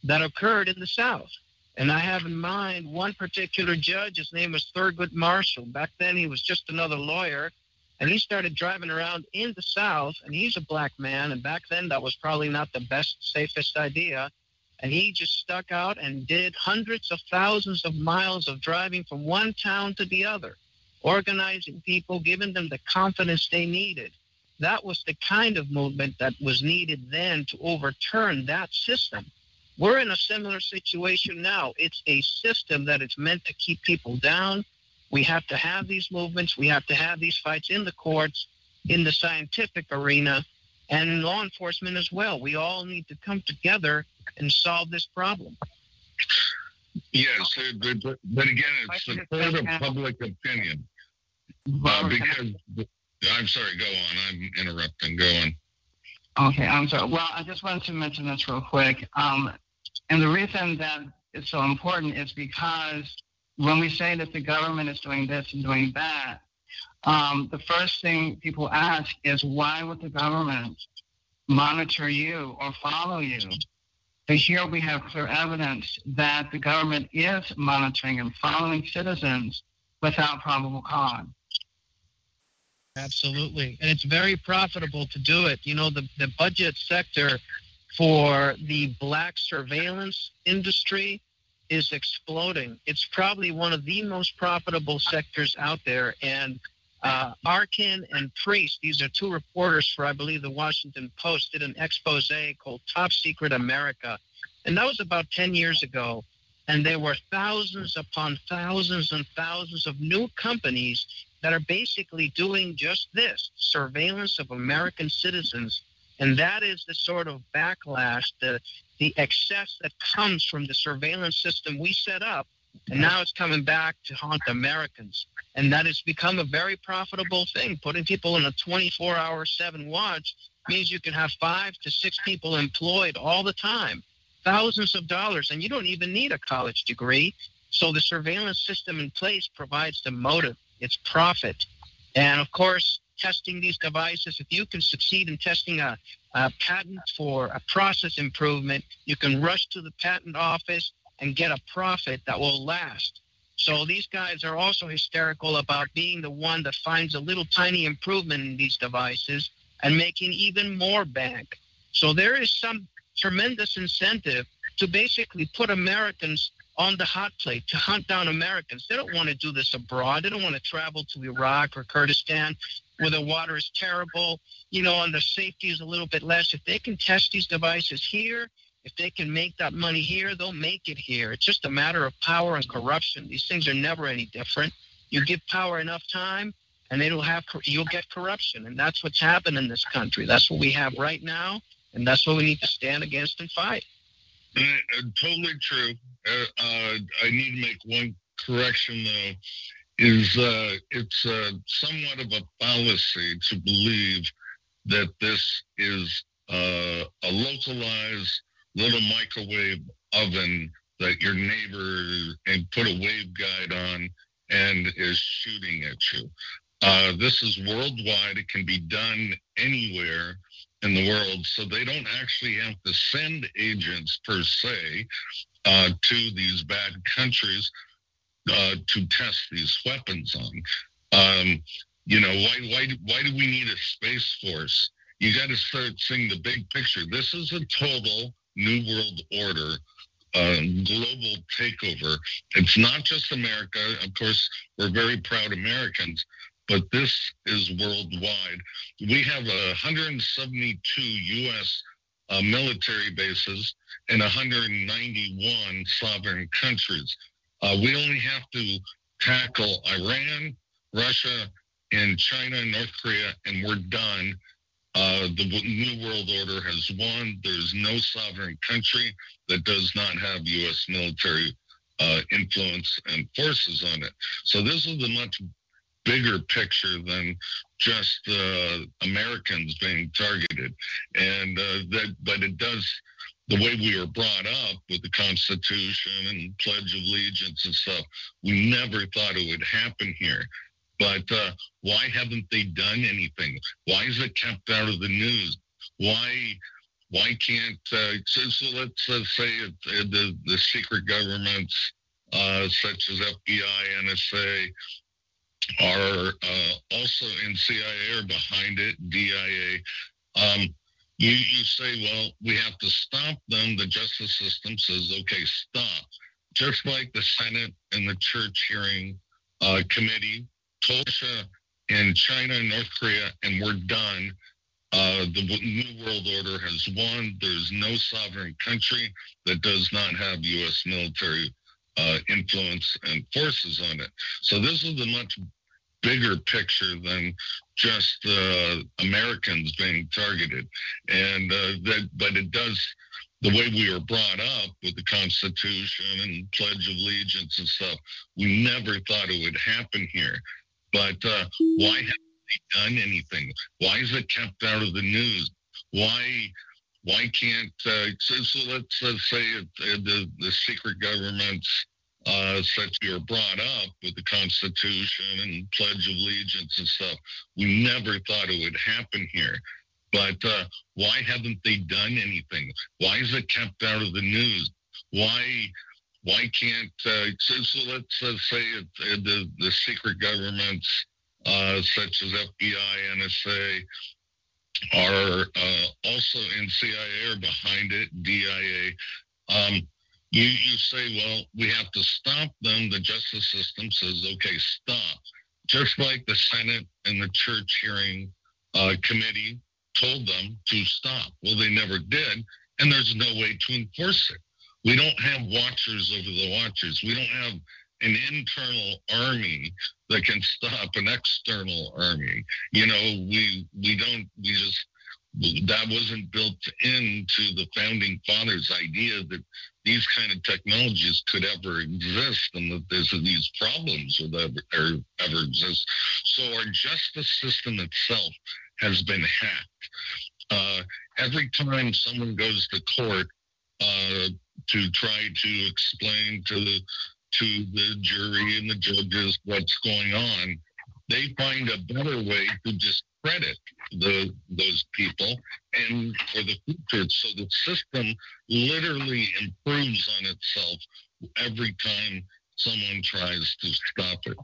that occurred in the South. And I have in mind one particular judge. His name was Thurgood Marshall. Back then, he was just another lawyer. And he started driving around in the South, and he's a black man. And back then, that was probably not the best, safest idea. And he just stuck out and did hundreds of thousands of miles of driving from one town to the other, organizing people, giving them the confidence they needed. That was the kind of movement that was needed then to overturn that system. We're in a similar situation now. It's a system that is meant to keep people down. We have to have these movements. We have to have these fights in the courts, in the scientific arena, and in law enforcement as well. We all need to come together and solve this problem. Yes, but, but, but again, it's the court of public opinion. Uh, Robert, can I- because, I'm sorry, go on. I'm interrupting. Go on. Okay, I'm sorry. Well, I just wanted to mention this real quick. Um, and the reason that it's so important is because when we say that the government is doing this and doing that, um, the first thing people ask is why would the government monitor you or follow you? But here we have clear evidence that the government is monitoring and following citizens without probable cause. Absolutely. And it's very profitable to do it. You know, the, the budget sector for the black surveillance industry is exploding. It's probably one of the most profitable sectors out there. And uh, Arkin and Priest, these are two reporters for, I believe, the Washington Post, did an expose called Top Secret America. And that was about 10 years ago. And there were thousands upon thousands and thousands of new companies that are basically doing just this surveillance of American citizens. And that is the sort of backlash, the, the excess that comes from the surveillance system we set up. And now it's coming back to haunt Americans. And that has become a very profitable thing. Putting people in a 24 hour, seven watch means you can have five to six people employed all the time, thousands of dollars, and you don't even need a college degree. So the surveillance system in place provides the motive it's profit. And of course, testing these devices, if you can succeed in testing a, a, patent for a process improvement, you can rush to the patent office and get a profit that will last. So these guys are also hysterical about being the one that finds a little tiny improvement in these devices and making even more bank. So there is some tremendous incentive to basically put Americans on the hot plate to hunt down Americans. They don't want to do this abroad. They don't want to travel to Iraq or Kurdistan where the water is terrible, you know, and the safety is a little bit less. If they can test these devices here, if they can make that money here, they'll make it here. It's just a matter of power and corruption. These things are never any different. You give power enough time, and it'll have you'll get corruption, and that's what's happened in this country. That's what we have right now, and that's what we need to stand against and fight. Uh, uh, totally true. Uh, uh, I need to make one correction though. Is uh, it's uh, somewhat of a fallacy to believe that this is a localized little microwave oven that your neighbor and put a waveguide on and is shooting at you. this is worldwide. It can be done anywhere in the world, so they don't actually have to send agents per se uh, to these bad countries uh, to test these weapons on. Um, you know, why why why do we need a space force? You got to start seeing the big picture. This is a total new world order uh, global takeover. It's not just America. Of course, we're very proud Americans, but this is worldwide. We have 172 U.S. Uh, military bases in 191 sovereign countries. Uh, we only have to tackle Iran, Russia, and China North Korea, and we're done. Uh, the New World Order has won. There's no sovereign country that does not have U.S. military uh, influence and forces on it. So this is a much bigger picture than just uh, Americans being targeted, and uh, that. But it does the way we were brought up with the Constitution and Pledge of Allegiance and stuff. We never thought it would happen here. But uh, why haven't they done anything? Why is it kept out of the news? Why why can't uh, so, so, let's uh, say it, the the secret governments uh, such as FBI, NSA are uh, also in CIA or behind it, DIA. Um, you, you say, well, we have to stop them. The justice system says, okay, stop. Just like the Senate and the church hearing committee Tulsa and China and North Korea, and we're done. Uh, the New World Order has won. There's no sovereign country that does not have U.S. military uh, influence and forces on it. So this is a much bigger picture than just uh, Americans being targeted, and uh, that. But it does the way we were brought up with the Constitution and Pledge of Allegiance and stuff. We never thought it would happen here. But uh, why haven't they done anything? Why is it kept out of the news? Why why can't uh, so, so let's, let's say it, the the secret governments uh, such were brought up with the Constitution and Pledge of Allegiance and stuff. We never thought it would happen here. But uh, why haven't they done anything? Why is it kept out of the news? Why why can't uh, so, so let's, let's say it, the the secret governments uh, such as FBI, NSA are uh, also in CIA or behind it, DIA. Um, you you say, well, we have to stop them. The justice system says, okay, stop. Just like the Senate and the church hearing uh, committee told them to stop. Well, they never did, and there's no way to enforce it. We don't have watchers over the watchers. We don't have an internal army that can stop an external army. You know, we we don't we just that wasn't built into the founding fathers' idea that these kind of technologies could ever exist and that there's these problems would ever, ever exist. So our justice system itself has been hacked. Uh, every time someone goes to court, uh, to try to explain to the to the jury and the judges what's going on. They find a better way to discredit the those people and for the future. So the system literally improves on itself every time someone tries to stop it.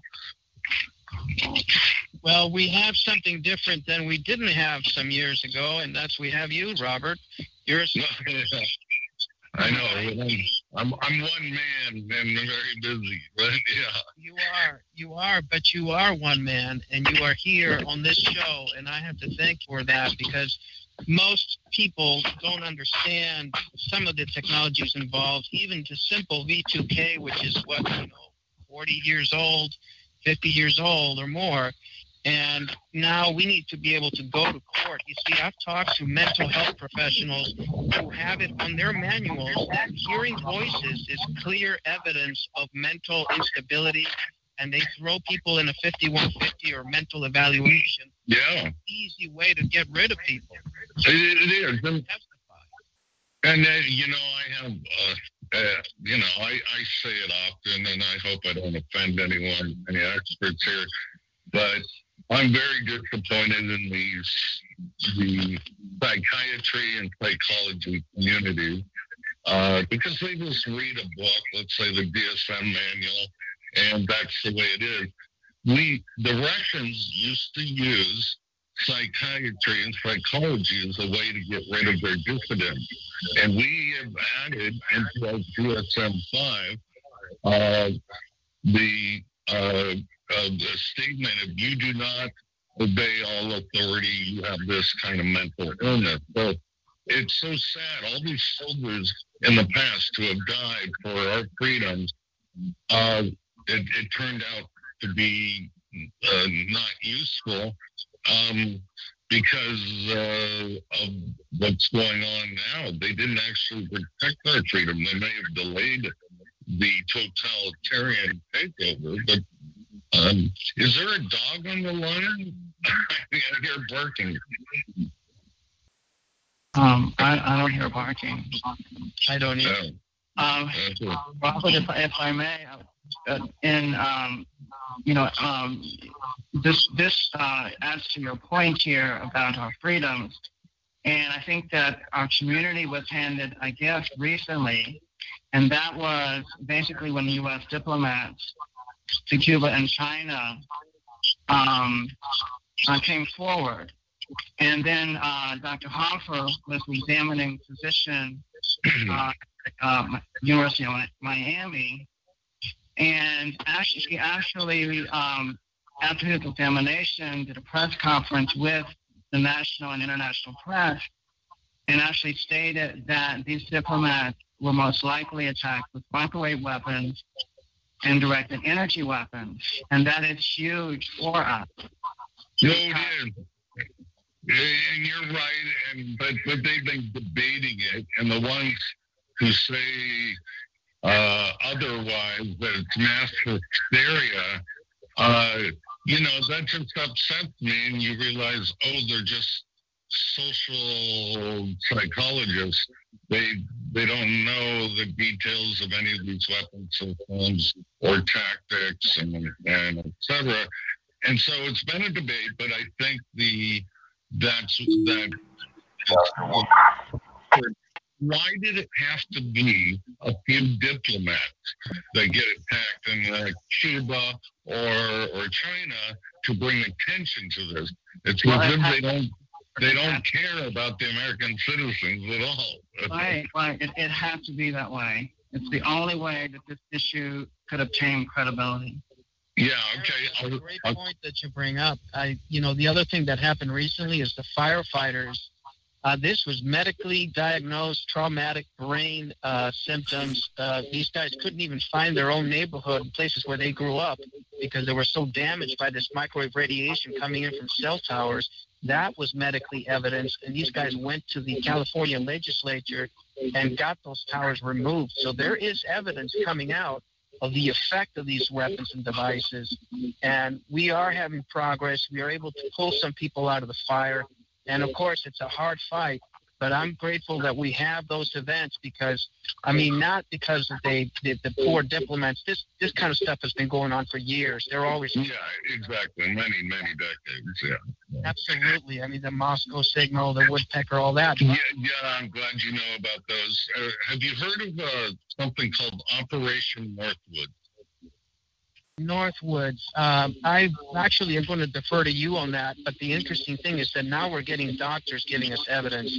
Well, we have something different than we didn't have some years ago, and that's we have you, Robert. You're a I know. I'm I'm one man and very busy, but yeah. You are, you are, but you are one man, and you are here on this show, and I have to thank for that because most people don't understand some of the technologies involved, even to simple V2K, which is what you know, 40 years old, 50 years old or more. And now we need to be able to go to court. You see, I've talked to mental health professionals who have it on their manuals that hearing voices is clear evidence of mental instability, and they throw people in a 5150 or mental evaluation. Yeah. Easy way to get rid of people. It, it is. And, and uh, you know, I have, uh, uh, you know, I, I say it often, and I hope I don't offend anyone, any experts here, but I'm very disappointed in these the psychiatry and psychology community uh, because they just read a book, let's say the DSM manual, and that's the way it is. We the Russians used to use psychiatry and psychology as a way to get rid of their dissidents. And we have added into our DSM 5 uh, the, uh, uh, statement if you do not obey all authority, you have this kind of mental illness. So it's so sad. All these soldiers in the past who have died for our freedoms, uh, it, it, turned out to be uh, not useful um, because uh, of what's going on now. They didn't actually protect our freedom. They may have delayed the totalitarian takeover, but um, is there a dog on the line? I hear barking. Um, I, I don't hear barking. I don't either. Um, Robert, if, if I may, uh, in um, you know, um, this this uh, adds to your point here about our freedoms, and I think that our community was handed a gift recently, and that was basically when the U.S. diplomats to Cuba and China um, uh, came forward. And then uh, Dr. Hoffer was the examining physician uh, uh, University of Miami. And actually, actually, um, after his examination, did a press conference with the national and international press and actually stated that these diplomats were most likely attacked with microwave weapons and directed energy weapons. And that is huge for us. No, it is. And you're right, and but but they've been debating it, and the ones who say uh, otherwise that it's mass hysteria, uh, you know, that just upsets me, and you realize, oh, they're just social psychologists. They they don't know the details of any of these weapon systems or tactics and and etc. And so it's been a debate, but I think the that's that. Why did it have to be a few diplomats that get attacked in like Cuba or or China to bring attention to this? It's well, as if they don't they don't care about the American citizens at all. right, right. It, it has to be that way. It's the only way that this issue could obtain credibility. Yeah, okay. That's a great I'll, point that you bring up. I, you know, the other thing that happened recently is the firefighters. Uh, this was medically diagnosed traumatic brain uh, symptoms. Uh, these guys couldn't even find their own neighborhood, places where they grew up, because they were so damaged by this microwave radiation coming in from cell towers. That was medically evidence, and these guys went to the California legislature and got those towers removed. So there is evidence coming out of the effect of these weapons and devices. And we are having progress. We are able to pull some people out of the fire. And of course, it's a hard fight, but I'm grateful that we have those events because, I mean, not because they the, the poor diplomats. This this kind of stuff has been going on for years. They're always yeah, exactly, many many decades. Yeah, absolutely. I mean, the Moscow signal, the woodpecker, all that. Yeah, yeah. I'm glad you know about those. Uh, have you heard of uh, something called Operation Northwood? Northwoods. Um, I actually am going to defer to you on that. But the interesting thing is that now we're getting doctors giving us evidence.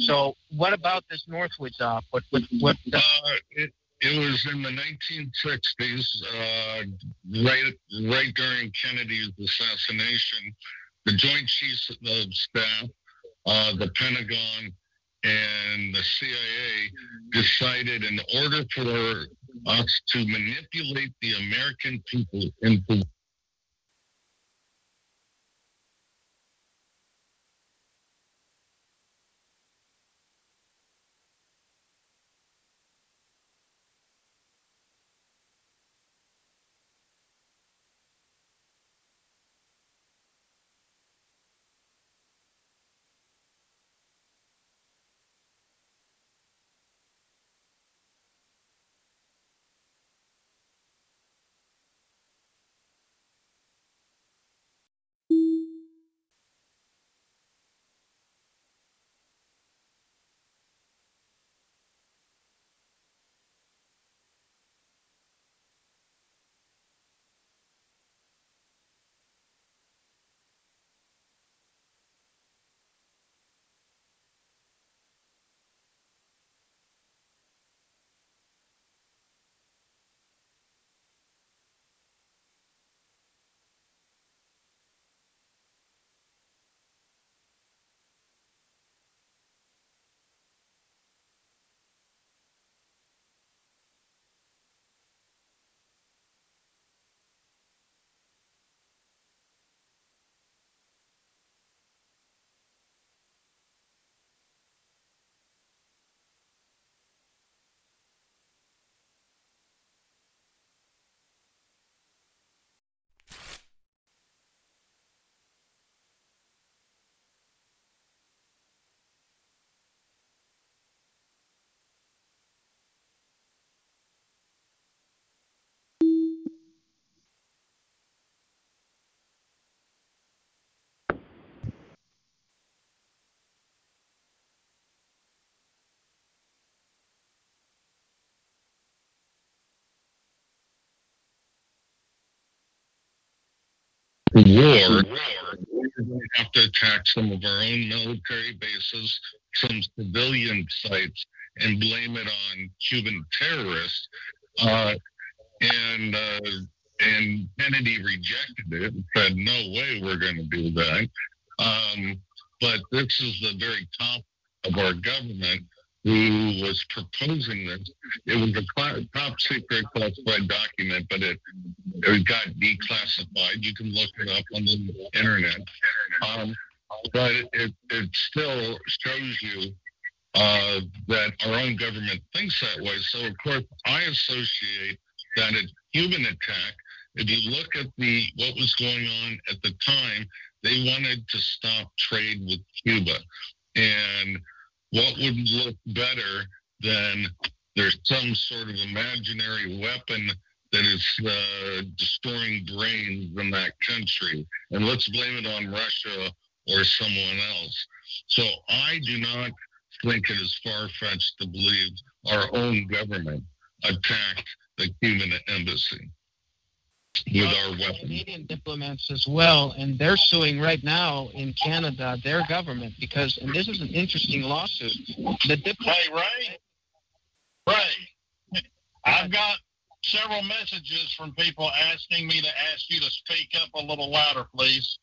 So, what about this Northwoods op? What? What? what uh, it, it was in the 1960s, uh, right right during Kennedy's assassination. The Joint Chiefs of Staff, uh, the Pentagon, and the CIA decided in order for us to manipulate the American people into war, we're going to have to attack some of our own military bases, some civilian sites, and blame it on Cuban terrorists. Uh, and uh, and Kennedy rejected it and said, "No way, we're going to do that." Um, but this is the very top of our government who was proposing this. It was a top secret classified document, but it, it got declassified. You can look it up on the internet. Um, but it, it still shows you uh, that our own government thinks that way. So, of course, I associate that a human attack. If you look at the what was going on at the time, they wanted to stop trade with Cuba, and what would look better than there's some sort of imaginary weapon that is uh, destroying brains in that country. And let's blame it on Russia or someone else. So I do not think it is far fetched to believe our own government attacked the Cuban embassy with our weapons. Canadian diplomats as well, and they're suing right now in Canada their government because, and this is an interesting lawsuit. The diplomat. Hey, Ray. Ray, I've got several messages from people asking me to ask you to speak up a little louder, please.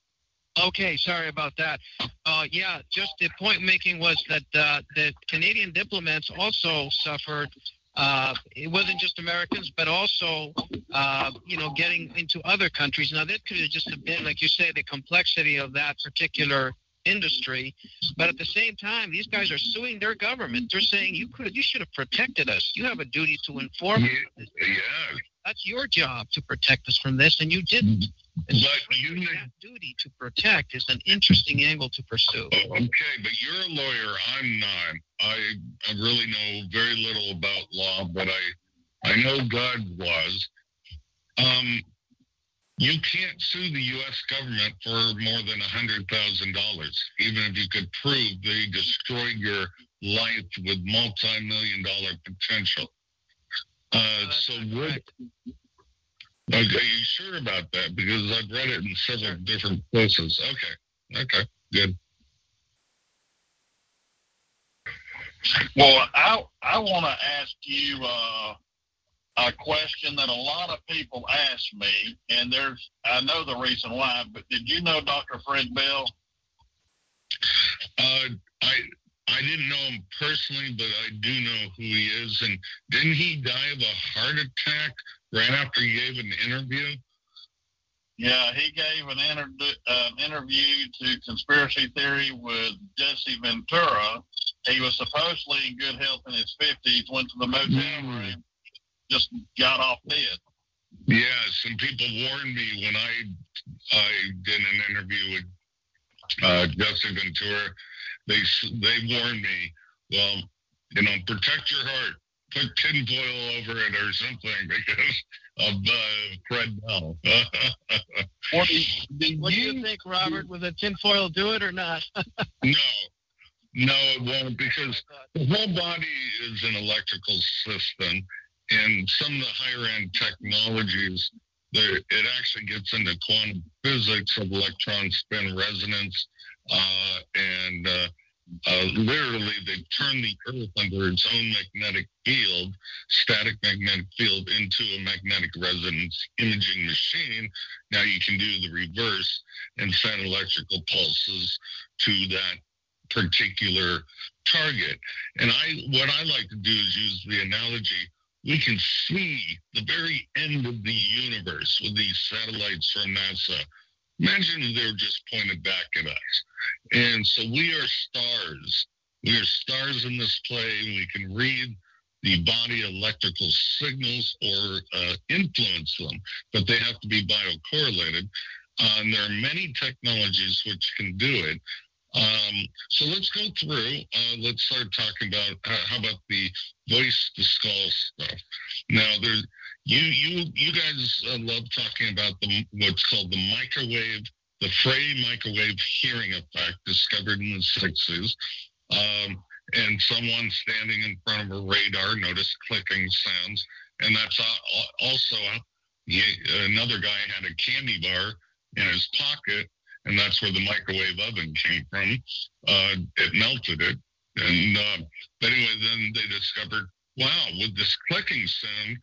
Okay, sorry about that. Uh, yeah, just the point making was that uh, the Canadian diplomats also suffered uh, it wasn't just Americans, but also, uh, you know, getting into other countries. Now, that could have just have been, like you say, the complexity of that particular industry. But at the same time, these guys are suing their government. They're saying you could, you should have protected us. You have a duty to inform. Yeah, yeah. That's your job to protect us from this, and you didn't. But you that duty to protect is an interesting angle to pursue. Okay, but you're a lawyer. I'm not. I I really know very little about law, but I I know God was. Um, you can't sue the U.S. government for more than a hundred thousand dollars, even if you could prove they destroyed your life with multi-million dollar potential. Uh, so what? Are you sure about that? Because I've read it in several different places. Okay. Okay. Good. Well, I I want to ask you uh, a question that a lot of people ask me, and there's I know the reason why. But did you know Dr. Fred Bell? Uh, I I didn't know him personally, but I do know who he is. And didn't he die of a heart attack right after he gave an interview? Yeah, he gave an inter- uh, interview to Conspiracy Theory with Jesse Ventura. He was supposedly in good health in his 50s, went to the motel mm. room, just got off dead. Yeah, some people warned me when I I did an interview with uh, Jesse Ventura. They they warned me, well, you know, protect your heart put tinfoil over it or something because of uh, Fred Bell. what do, you, what do you think, Robert? Will the tinfoil do it or not? no. No, it won't because the whole body is an electrical system, and some of the higher end technologies, it actually gets into quantum physics of electron spin resonance uh, and uh, uh, literally they turn the Earth under its own magnetic field, static magnetic field, into a magnetic resonance imaging machine. Now you can do the reverse and send electrical pulses to that particular target. And I, what I like to do is use the analogy. We can see the very end of the universe with these satellites from NASA Imagine they're just pointed back at us. And so we are stars. We are stars in this play. We can read the body electrical signals or uh, influence them, but they have to be biocorrelated. Uh, and there are many technologies which can do it. Um, so let's go through. Uh, let's start talking about uh, how about the voice to skull stuff. Now, you you you guys uh, love talking about the what's called the microwave, the Frey microwave hearing effect, discovered in the 60s. Um, and someone standing in front of a radar noticed clicking sounds, and that's also another guy had a candy bar in his pocket, and that's where the microwave oven came from. Uh, it melted it, and uh, anyway, then they discovered, wow, with this clicking sound,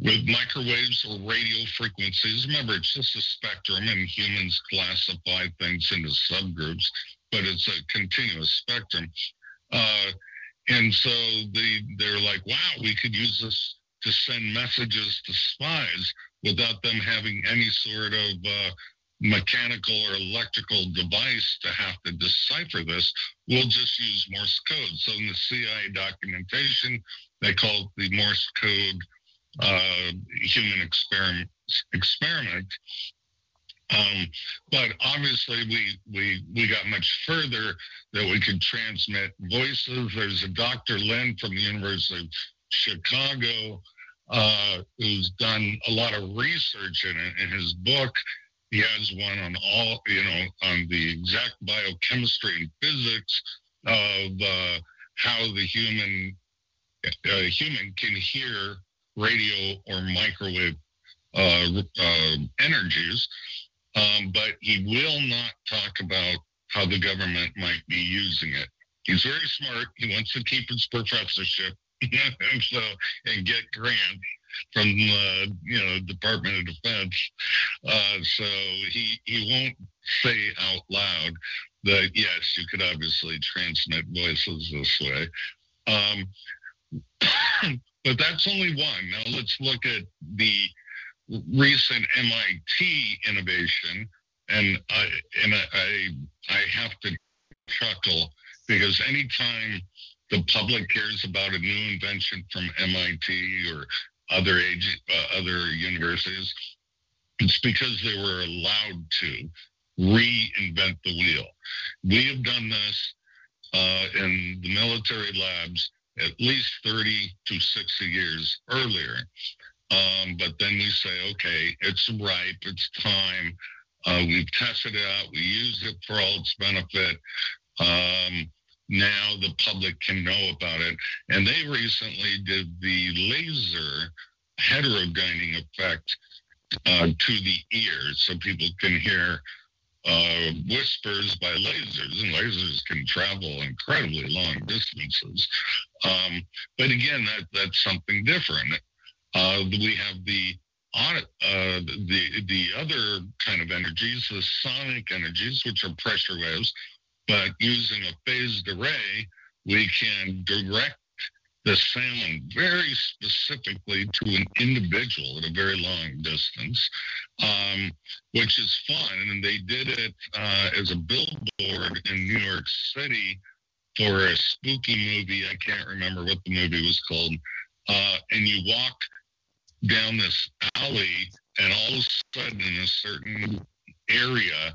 with microwaves or radio frequencies. Remember, it's just a spectrum, and humans classify things into subgroups, but it's a continuous spectrum. Uh, and so they they're like, wow, we could use this to send messages to spies without them having any sort of uh, mechanical or electrical device to have to decipher this. We'll just use Morse code. So in the CIA documentation, they call it the Morse code uh, human experiment. Um, but obviously, we, we we got much further that we could transmit voices. There's a Dr. Lin from the University of Chicago uh, who's done a lot of research in it. In his book, he has one on all, you know, on the exact biochemistry and physics of uh, how the human uh, human can hear radio or microwave uh, uh, energies, um, but he will not talk about how the government might be using it. He's very smart. He wants to keep his professorship, and so and get grants from uh, you know Department of Defense. Uh, so he he won't say out loud that yes, you could obviously transmit voices this way. Um, but that's only one. Now let's look at the recent MIT innovation, and I and I I have to chuckle because anytime the public cares about a new invention from MIT or other age, uh, other universities, it's because they were allowed to reinvent the wheel. We have done this uh, in the military labs at least 30 to 60 years earlier. Um, but then we say, okay, it's ripe, it's time. Uh, we've tested it out, we use it for all its benefit. Um, now the public can know about it. And they recently did the laser heterodyning effect uh, to the ear so people can hear uh, whispers by lasers, and lasers can travel incredibly long distances. Um, but again, that that's something different. Uh, we have the uh, the the other kind of energies, the sonic energies, which are pressure waves, but using a phased array, we can direct the sound very specifically to an individual at a very long distance, um, which is fun. And they did it uh, as a billboard in New York City for a spooky movie. I can't remember what the movie was called. Uh, and you walk down this alley, and all of a sudden, in a certain area,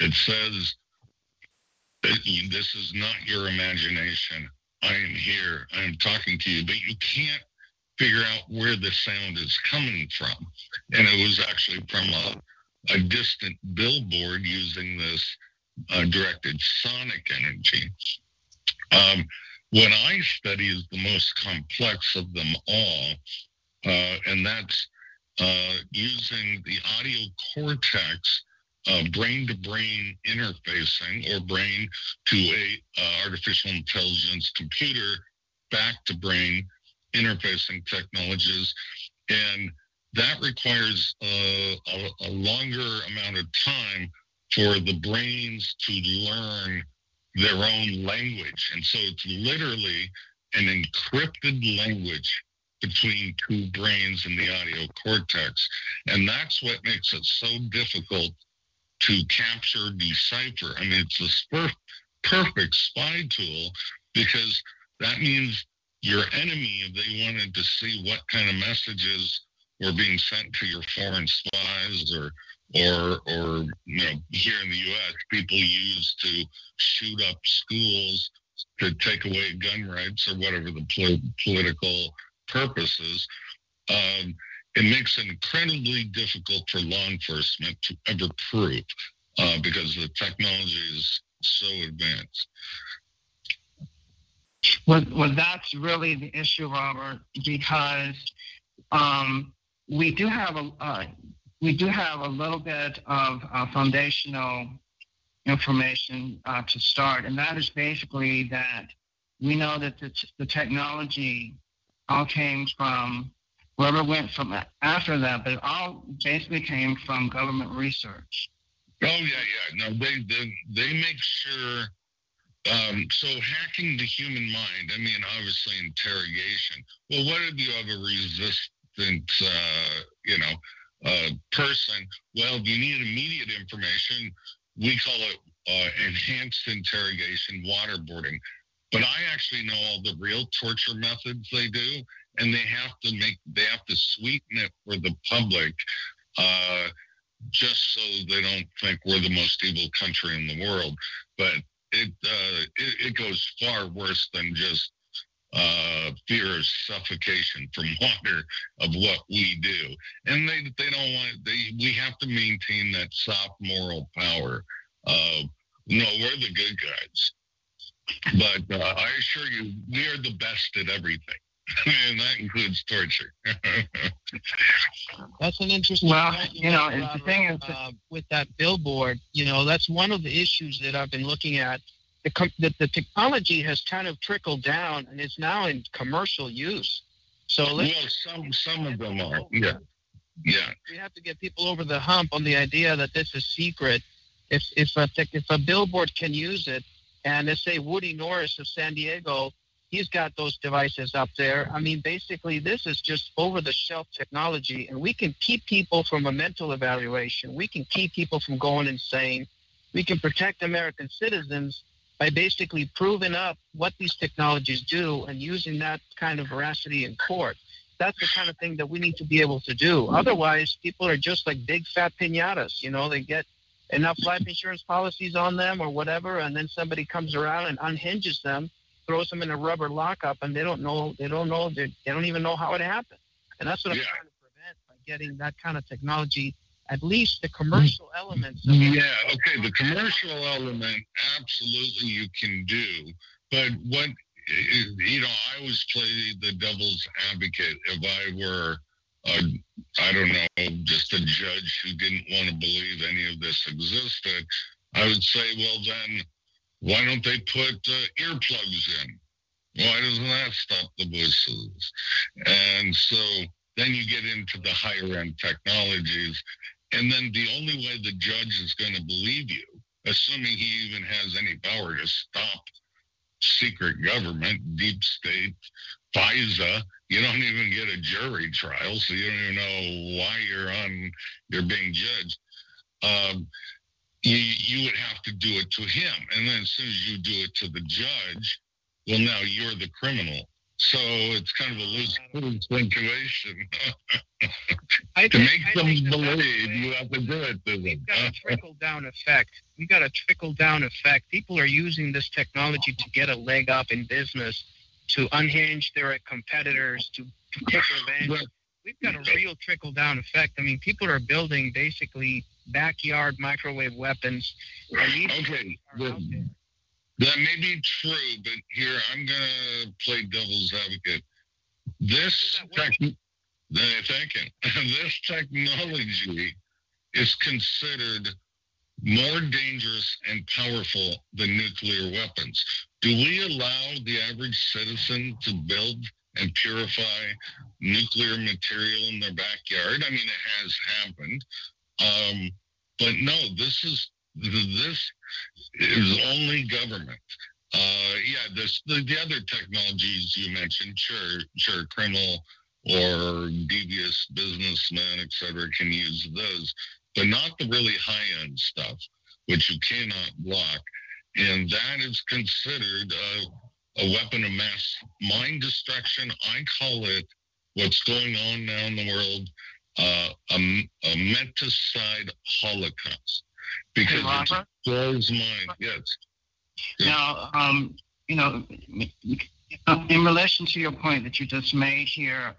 it says, This is not your imagination I am here, I am talking to you, but you can't figure out where the sound is coming from. And it was actually from a, a distant billboard using this uh, directed sonic energy. Um, what I study is the most complex of them all, uh, and that's uh, using the audio cortex uh, brain-to-brain interfacing or brain to a uh, artificial intelligence computer back to brain interfacing technologies. And that requires uh, a, a, longer amount of time for the brains to learn their own language. And so it's literally an encrypted language between two brains in the audio cortex. And that's what makes it so difficult to capture, decipher. I mean, it's this perfect spy tool because that means your enemy, if they wanted to see what kind of messages were being sent to your foreign spies or or or you know here in the US people use to shoot up schools to take away gun rights or whatever the pol- political purposes um, it makes it incredibly difficult for law enforcement to ever prove uh, because the technology is so advanced. Well, well, that's really the issue, Robert, because um, we do have a, uh, we do have a little bit of uh, foundational information uh, to start, and that is basically that we know that the, the technology all came from whoever went from after that, but it all basically came from government research. Oh yeah, yeah. No, they they, they make sure. Um, so hacking the human mind. I mean, obviously interrogation. Well, what if you have a resistant, uh, you know, uh, person? Well, if you need immediate information. We call it uh, enhanced interrogation, waterboarding. But I actually know all the real torture methods they do, and they have to make they have to sweeten it for the public, uh, just so they don't think we're the most evil country in the world. But it uh, it, it, goes far worse than just uh, fear of suffocation from water of what we do, and they they don't want they we have to maintain that soft moral power. Uh, no, we're the good guys. But uh, I assure you, we are the best at everything. and that includes torture. that's an interesting. Well, point, you, know, Robert, the thing is, uh, with that billboard, you know, that's one of the issues that I've been looking at. The, com- the, the technology has kind of trickled down and it's now in commercial use. So well, some some of them are, yeah, yeah. We have to get people over the hump on the idea that this is secret. If if a if a billboard can use it, and let's say Woody Norris of San Diego, he's got those devices up there. I mean, basically, this is just over the shelf technology, and we can keep people from a mental evaluation. We can keep people from going insane. We can protect American citizens by basically proving up what these technologies do and using that kind of veracity in court. That's the kind of thing that we need to be able to do. Otherwise, people are just like big fat pinatas. You know, they get enough life insurance policies on them or whatever, and then somebody comes around and unhinges them, throws them in a rubber lockup, and they don't know they don't know they don't even know how it happened. And that's what yeah. I'm trying to prevent by getting that kind of technology. At least the commercial mm. elements. yeah. Okay. The commercial element, absolutely, you can do. But what you know, I always play the devil's advocate. If I were a I don't know, just a judge who didn't want to believe any of this existed, I would say, well, then why don't they put uh, earplugs in? Why doesn't that stop the voices? And so then you get into the higher end technologies. And then the only way the judge is going to believe you, assuming he even has any power to stop secret government, deep state, FISA, you don't even get a jury trial, so you don't even know why you're on, you're being judged. Um, you, you would have to do it to him. And then as soon as you do it to the judge, well, now you're the criminal. So it's kind of a lose situation. to make I them believe, you have to do it to them. We've got a trickle down effect. We got a trickle down effect. People are using this technology to get a leg up in business to unhinge their competitors, to, to take revenge. We've got a real trickle down effect. I mean, people are building basically backyard microwave weapons. okay. that may be true, but here I'm going to play devil's advocate. This tech, thank you. this technology is considered more dangerous and powerful than nuclear weapons. Do we allow the average citizen to build and purify nuclear material in their backyard? I mean, it has happened. Um, but no, this is this is only government. Uh, yeah, this the, the other technologies you mentioned, sure, sure, criminal or devious businessmen, et cetera, can use those but not the really high end stuff, which you cannot block. And that is considered a, a weapon of mass mind destruction. I call it what's going on now in the world uh, a, a menticide holocaust because hey, it blows mind. Yes. Now, um, you know, in relation to your point that you just made here,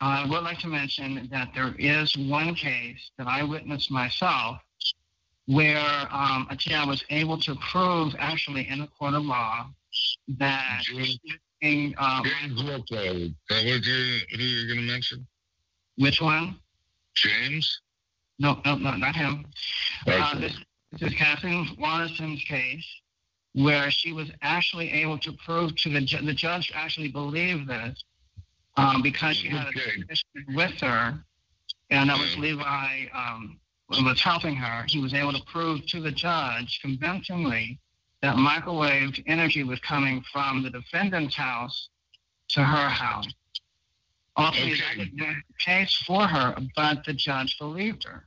I would like to mention that there is one case that I witnessed myself where um, I was able to prove, actually in a court of law, that. James, um, uh, what you, who you're going to mention? Which one? James. No, no, no, not him. Uh, this, this is Kathleen Waterson's case, where she was actually able to prove to the ju- the judge actually believed this um, because she had a Okay. technician with her, and that was. Levi um, was helping her. He was able to prove to the judge convincingly that microwave energy was coming from the defendant's house to her house. That Okay. the case for her, but the judge believed her.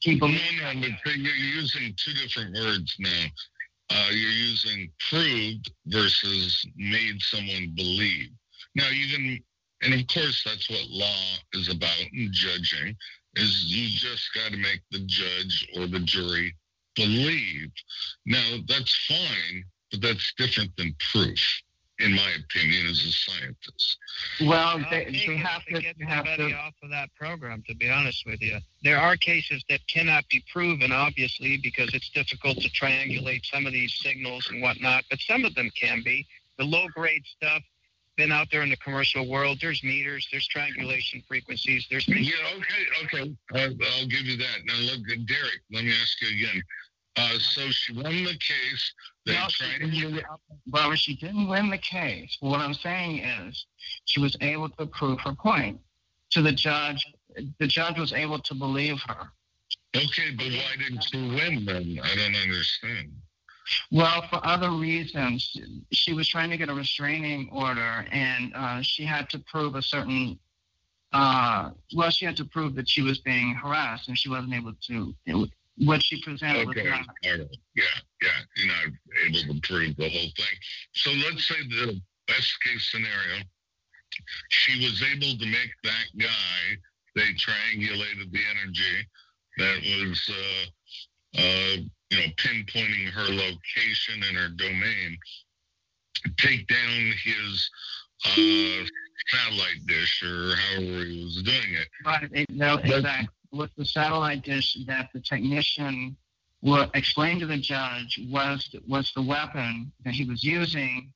He No, believed no, her. you're using two different words now. Uh, you're using proved versus made someone believe. Now you can, and of course that's what law is about in judging, is you just got to make the judge or the jury believe. Now that's fine, but that's different than proof, in my opinion, as a scientist. Well, I'll they, they it have to to, get they have somebody to. off of that program. To be honest with you, there are cases that cannot be proven, obviously, because it's difficult to triangulate some of these signals and whatnot. But some of them can be. The low-grade stuff been out there in the commercial world. There's meters, there's triangulation frequencies, there's. Yeah, okay, okay. Uh, I'll give you that. Now, look, Derek, let me ask you again. Uh, so she won the case. They No, she tried didn't- Barbara, she didn't win the case. What I'm saying is, she was able to prove her point to the judge. The judge was able to believe her. Okay, but why didn't she win then? I don't understand. Well, for other reasons, she was trying to get a restraining order, and uh, she had to prove a certain. Uh, well, she had to prove that she was being harassed, and she wasn't able to. It, what she presented Okay, was not. Yeah, yeah. You're not able to prove the whole thing. So let's say the best case scenario, she was able to make that guy. They triangulated the energy that was, uh, uh, you know, pinpointing her location and her domain. Take down his uh, satellite dish or however he was doing it. Right, no, exactly. With the satellite dish that the technician wa explained to the judge was was the weapon that he was using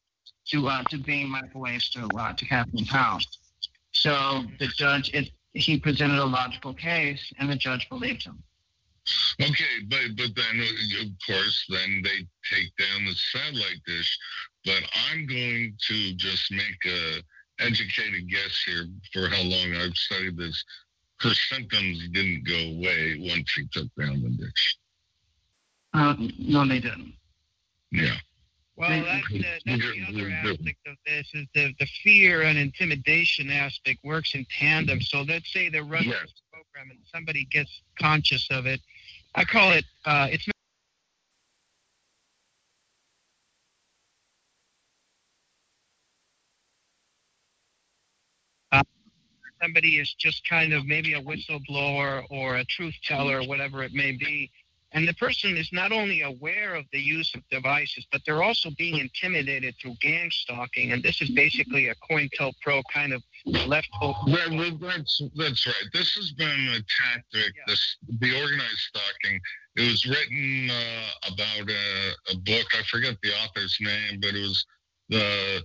to uh, to beam microwaves to uh, to Kathleen's house. So the judge, it, he presented a logical case, and the judge believed him. Okay, but but then uh, of course then they take down the satellite dish. But I'm going to just make a educated guess here for how long I've studied this. Her symptoms didn't go away once she took down the dish. Uh, no, they didn't. Yeah. Well, that's the, that's the other aspect of this is the, the fear and intimidation aspect works in tandem. So let's say they're running Yes. this program and somebody gets conscious of it. I call it, uh, it's somebody is just kind of maybe a whistleblower or a truth teller, whatever it may be. And the person is not only aware of the use of devices, but they're also being intimidated through gang stalking. And this is basically a COINTELPRO kind of leftover. Well, well, that's that's right. This has been a tactic. Yeah. This the organized stalking. It was written uh, about a, a book. I forget the author's name, but it was the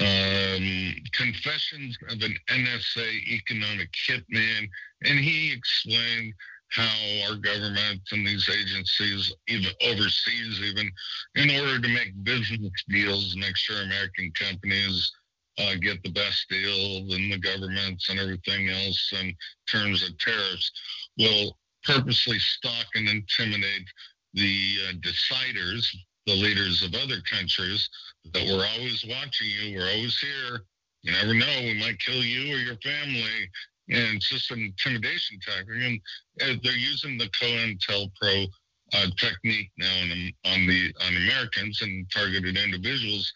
um, Confessions of an NSA Economic Hitman, and he explained how our government and these agencies, even overseas, even in order to make business deals, make sure American companies uh, get the best deal than the governments and everything else in terms of tariffs, will purposely stalk and intimidate the uh, deciders, the leaders of other countries, that we're always watching you, we're always here. You never know, we might kill you or your family. And it's just an intimidation tactic. And uh, they're using the COINTELPRO uh, technique now on, on the on Americans and targeted individuals.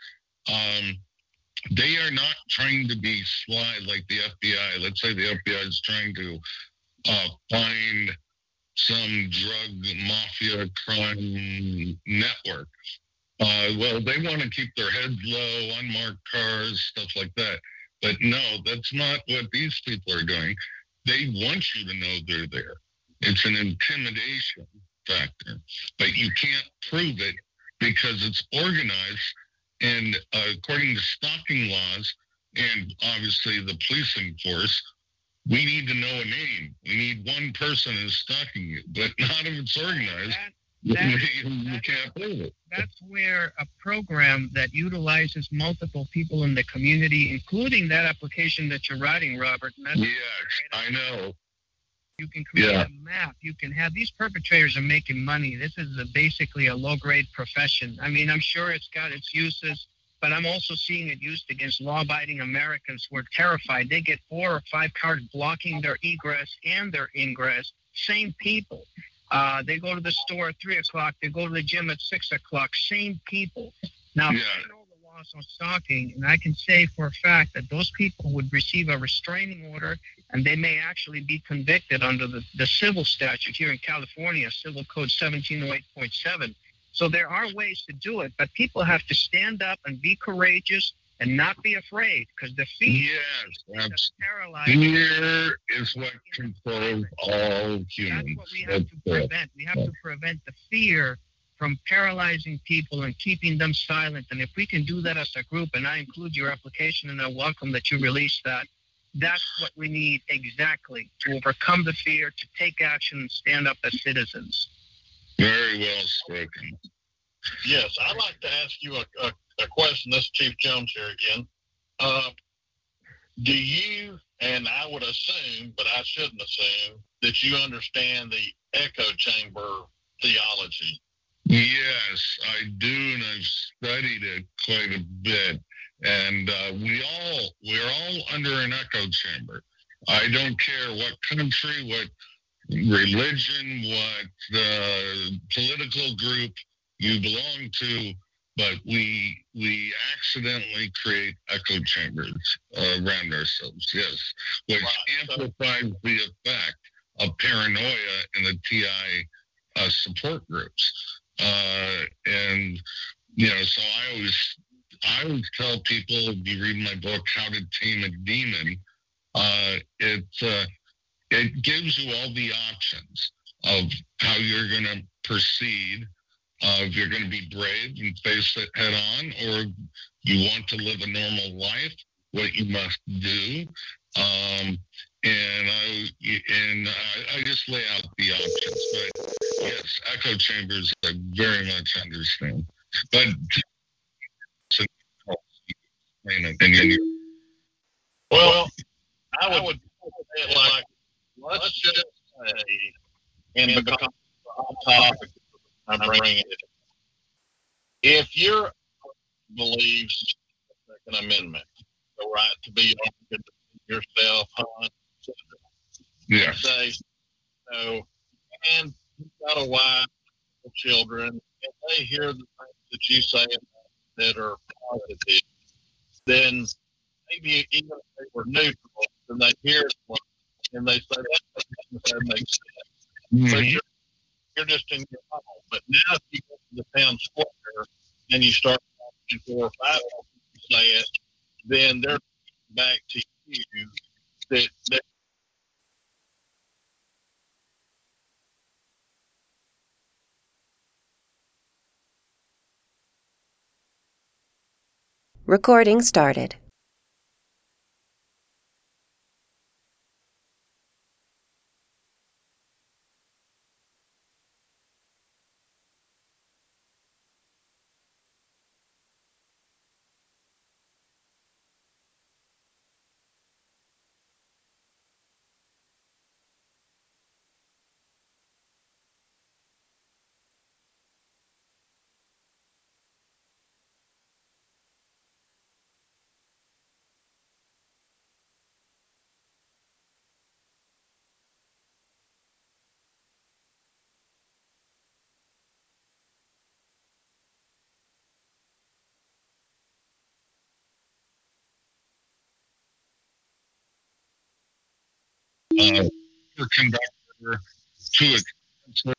Um, they are not trying to be sly like the FBI. Let's say the FBI is trying to uh, find some drug mafia crime network. Uh, well, they want to keep their heads low, unmarked cars, stuff like that. But no, that's not what these people are doing. They want you to know they're there. It's an intimidation factor, but you can't prove it because it's organized. And uh, according to stalking laws and obviously the policing force, we need to know a name. We need one person who's stalking you, but not if it's organized. That, that, you can't prove it. That's where a program that utilizes multiple people in the community, including that application that you're writing, Robert. yes, I know. You can create yeah. a map. You can have these perpetrators are making money. This is a, basically a low grade profession. I mean, I'm sure it's got its uses, but I'm also seeing it used against law abiding Americans who are terrified. They get four or five cars blocking their egress and their ingress. Same people. Uh, they go to the store at three o'clock. They go to the gym at six o'clock. Same people. Now, yeah laws on stalking, and I can say for a fact that those people would receive a restraining order and they may actually be convicted under the, the civil statute here in California, Civil Code 1708.7. So there are ways to do it, but people have to stand up and be courageous and not be afraid because the fear yes, is Fear is what controls all humans. That's what we have to prevent. We have to prevent the fear from paralyzing people and keeping them silent. And if we can do that as a group, and I include your application and I welcome that you release that, that's what we need exactly to overcome the fear, to take action and stand up as citizens. Very well spoken. Yes, I'd like to ask you a, a, a question. This is Chief Jones here again. Uh, do you, and I would assume, but I shouldn't assume, that you understand the echo chamber theology? Yes, I do, and I've studied it quite a bit. And uh, we all we're all under an echo chamber. I don't care what country, what religion, what the political group you belong to, but we we accidentally create echo chambers uh, around ourselves. Yes, which amplifies the effect of paranoia in the TI uh, support groups. Uh, and you know, so I always I always tell people if you read my book, How to Tame a Demon, uh, it gives you all the options of how you're going to proceed. Uh, if you're going to be brave and face it head on, or you want to live a normal life, what you must do. Um, and I and I, I, just lay out the options. But yes, echo chambers I very much understand. But well, I would it like let's just say, and become topic I'm bringing it. If your believes the Second Amendment, the right to be yourself, hunt, yeah. say, no, and you've got a wife, children, and they hear the things that you say that are positive, then maybe even if they were neutral, then they hear it and they say that doesn't sense. Mm-hmm. But you're, you're just in your home. But now if you go to the town square and you start talking four or five people say it, then they're back to you that, that Recording started. Uh, conductor to a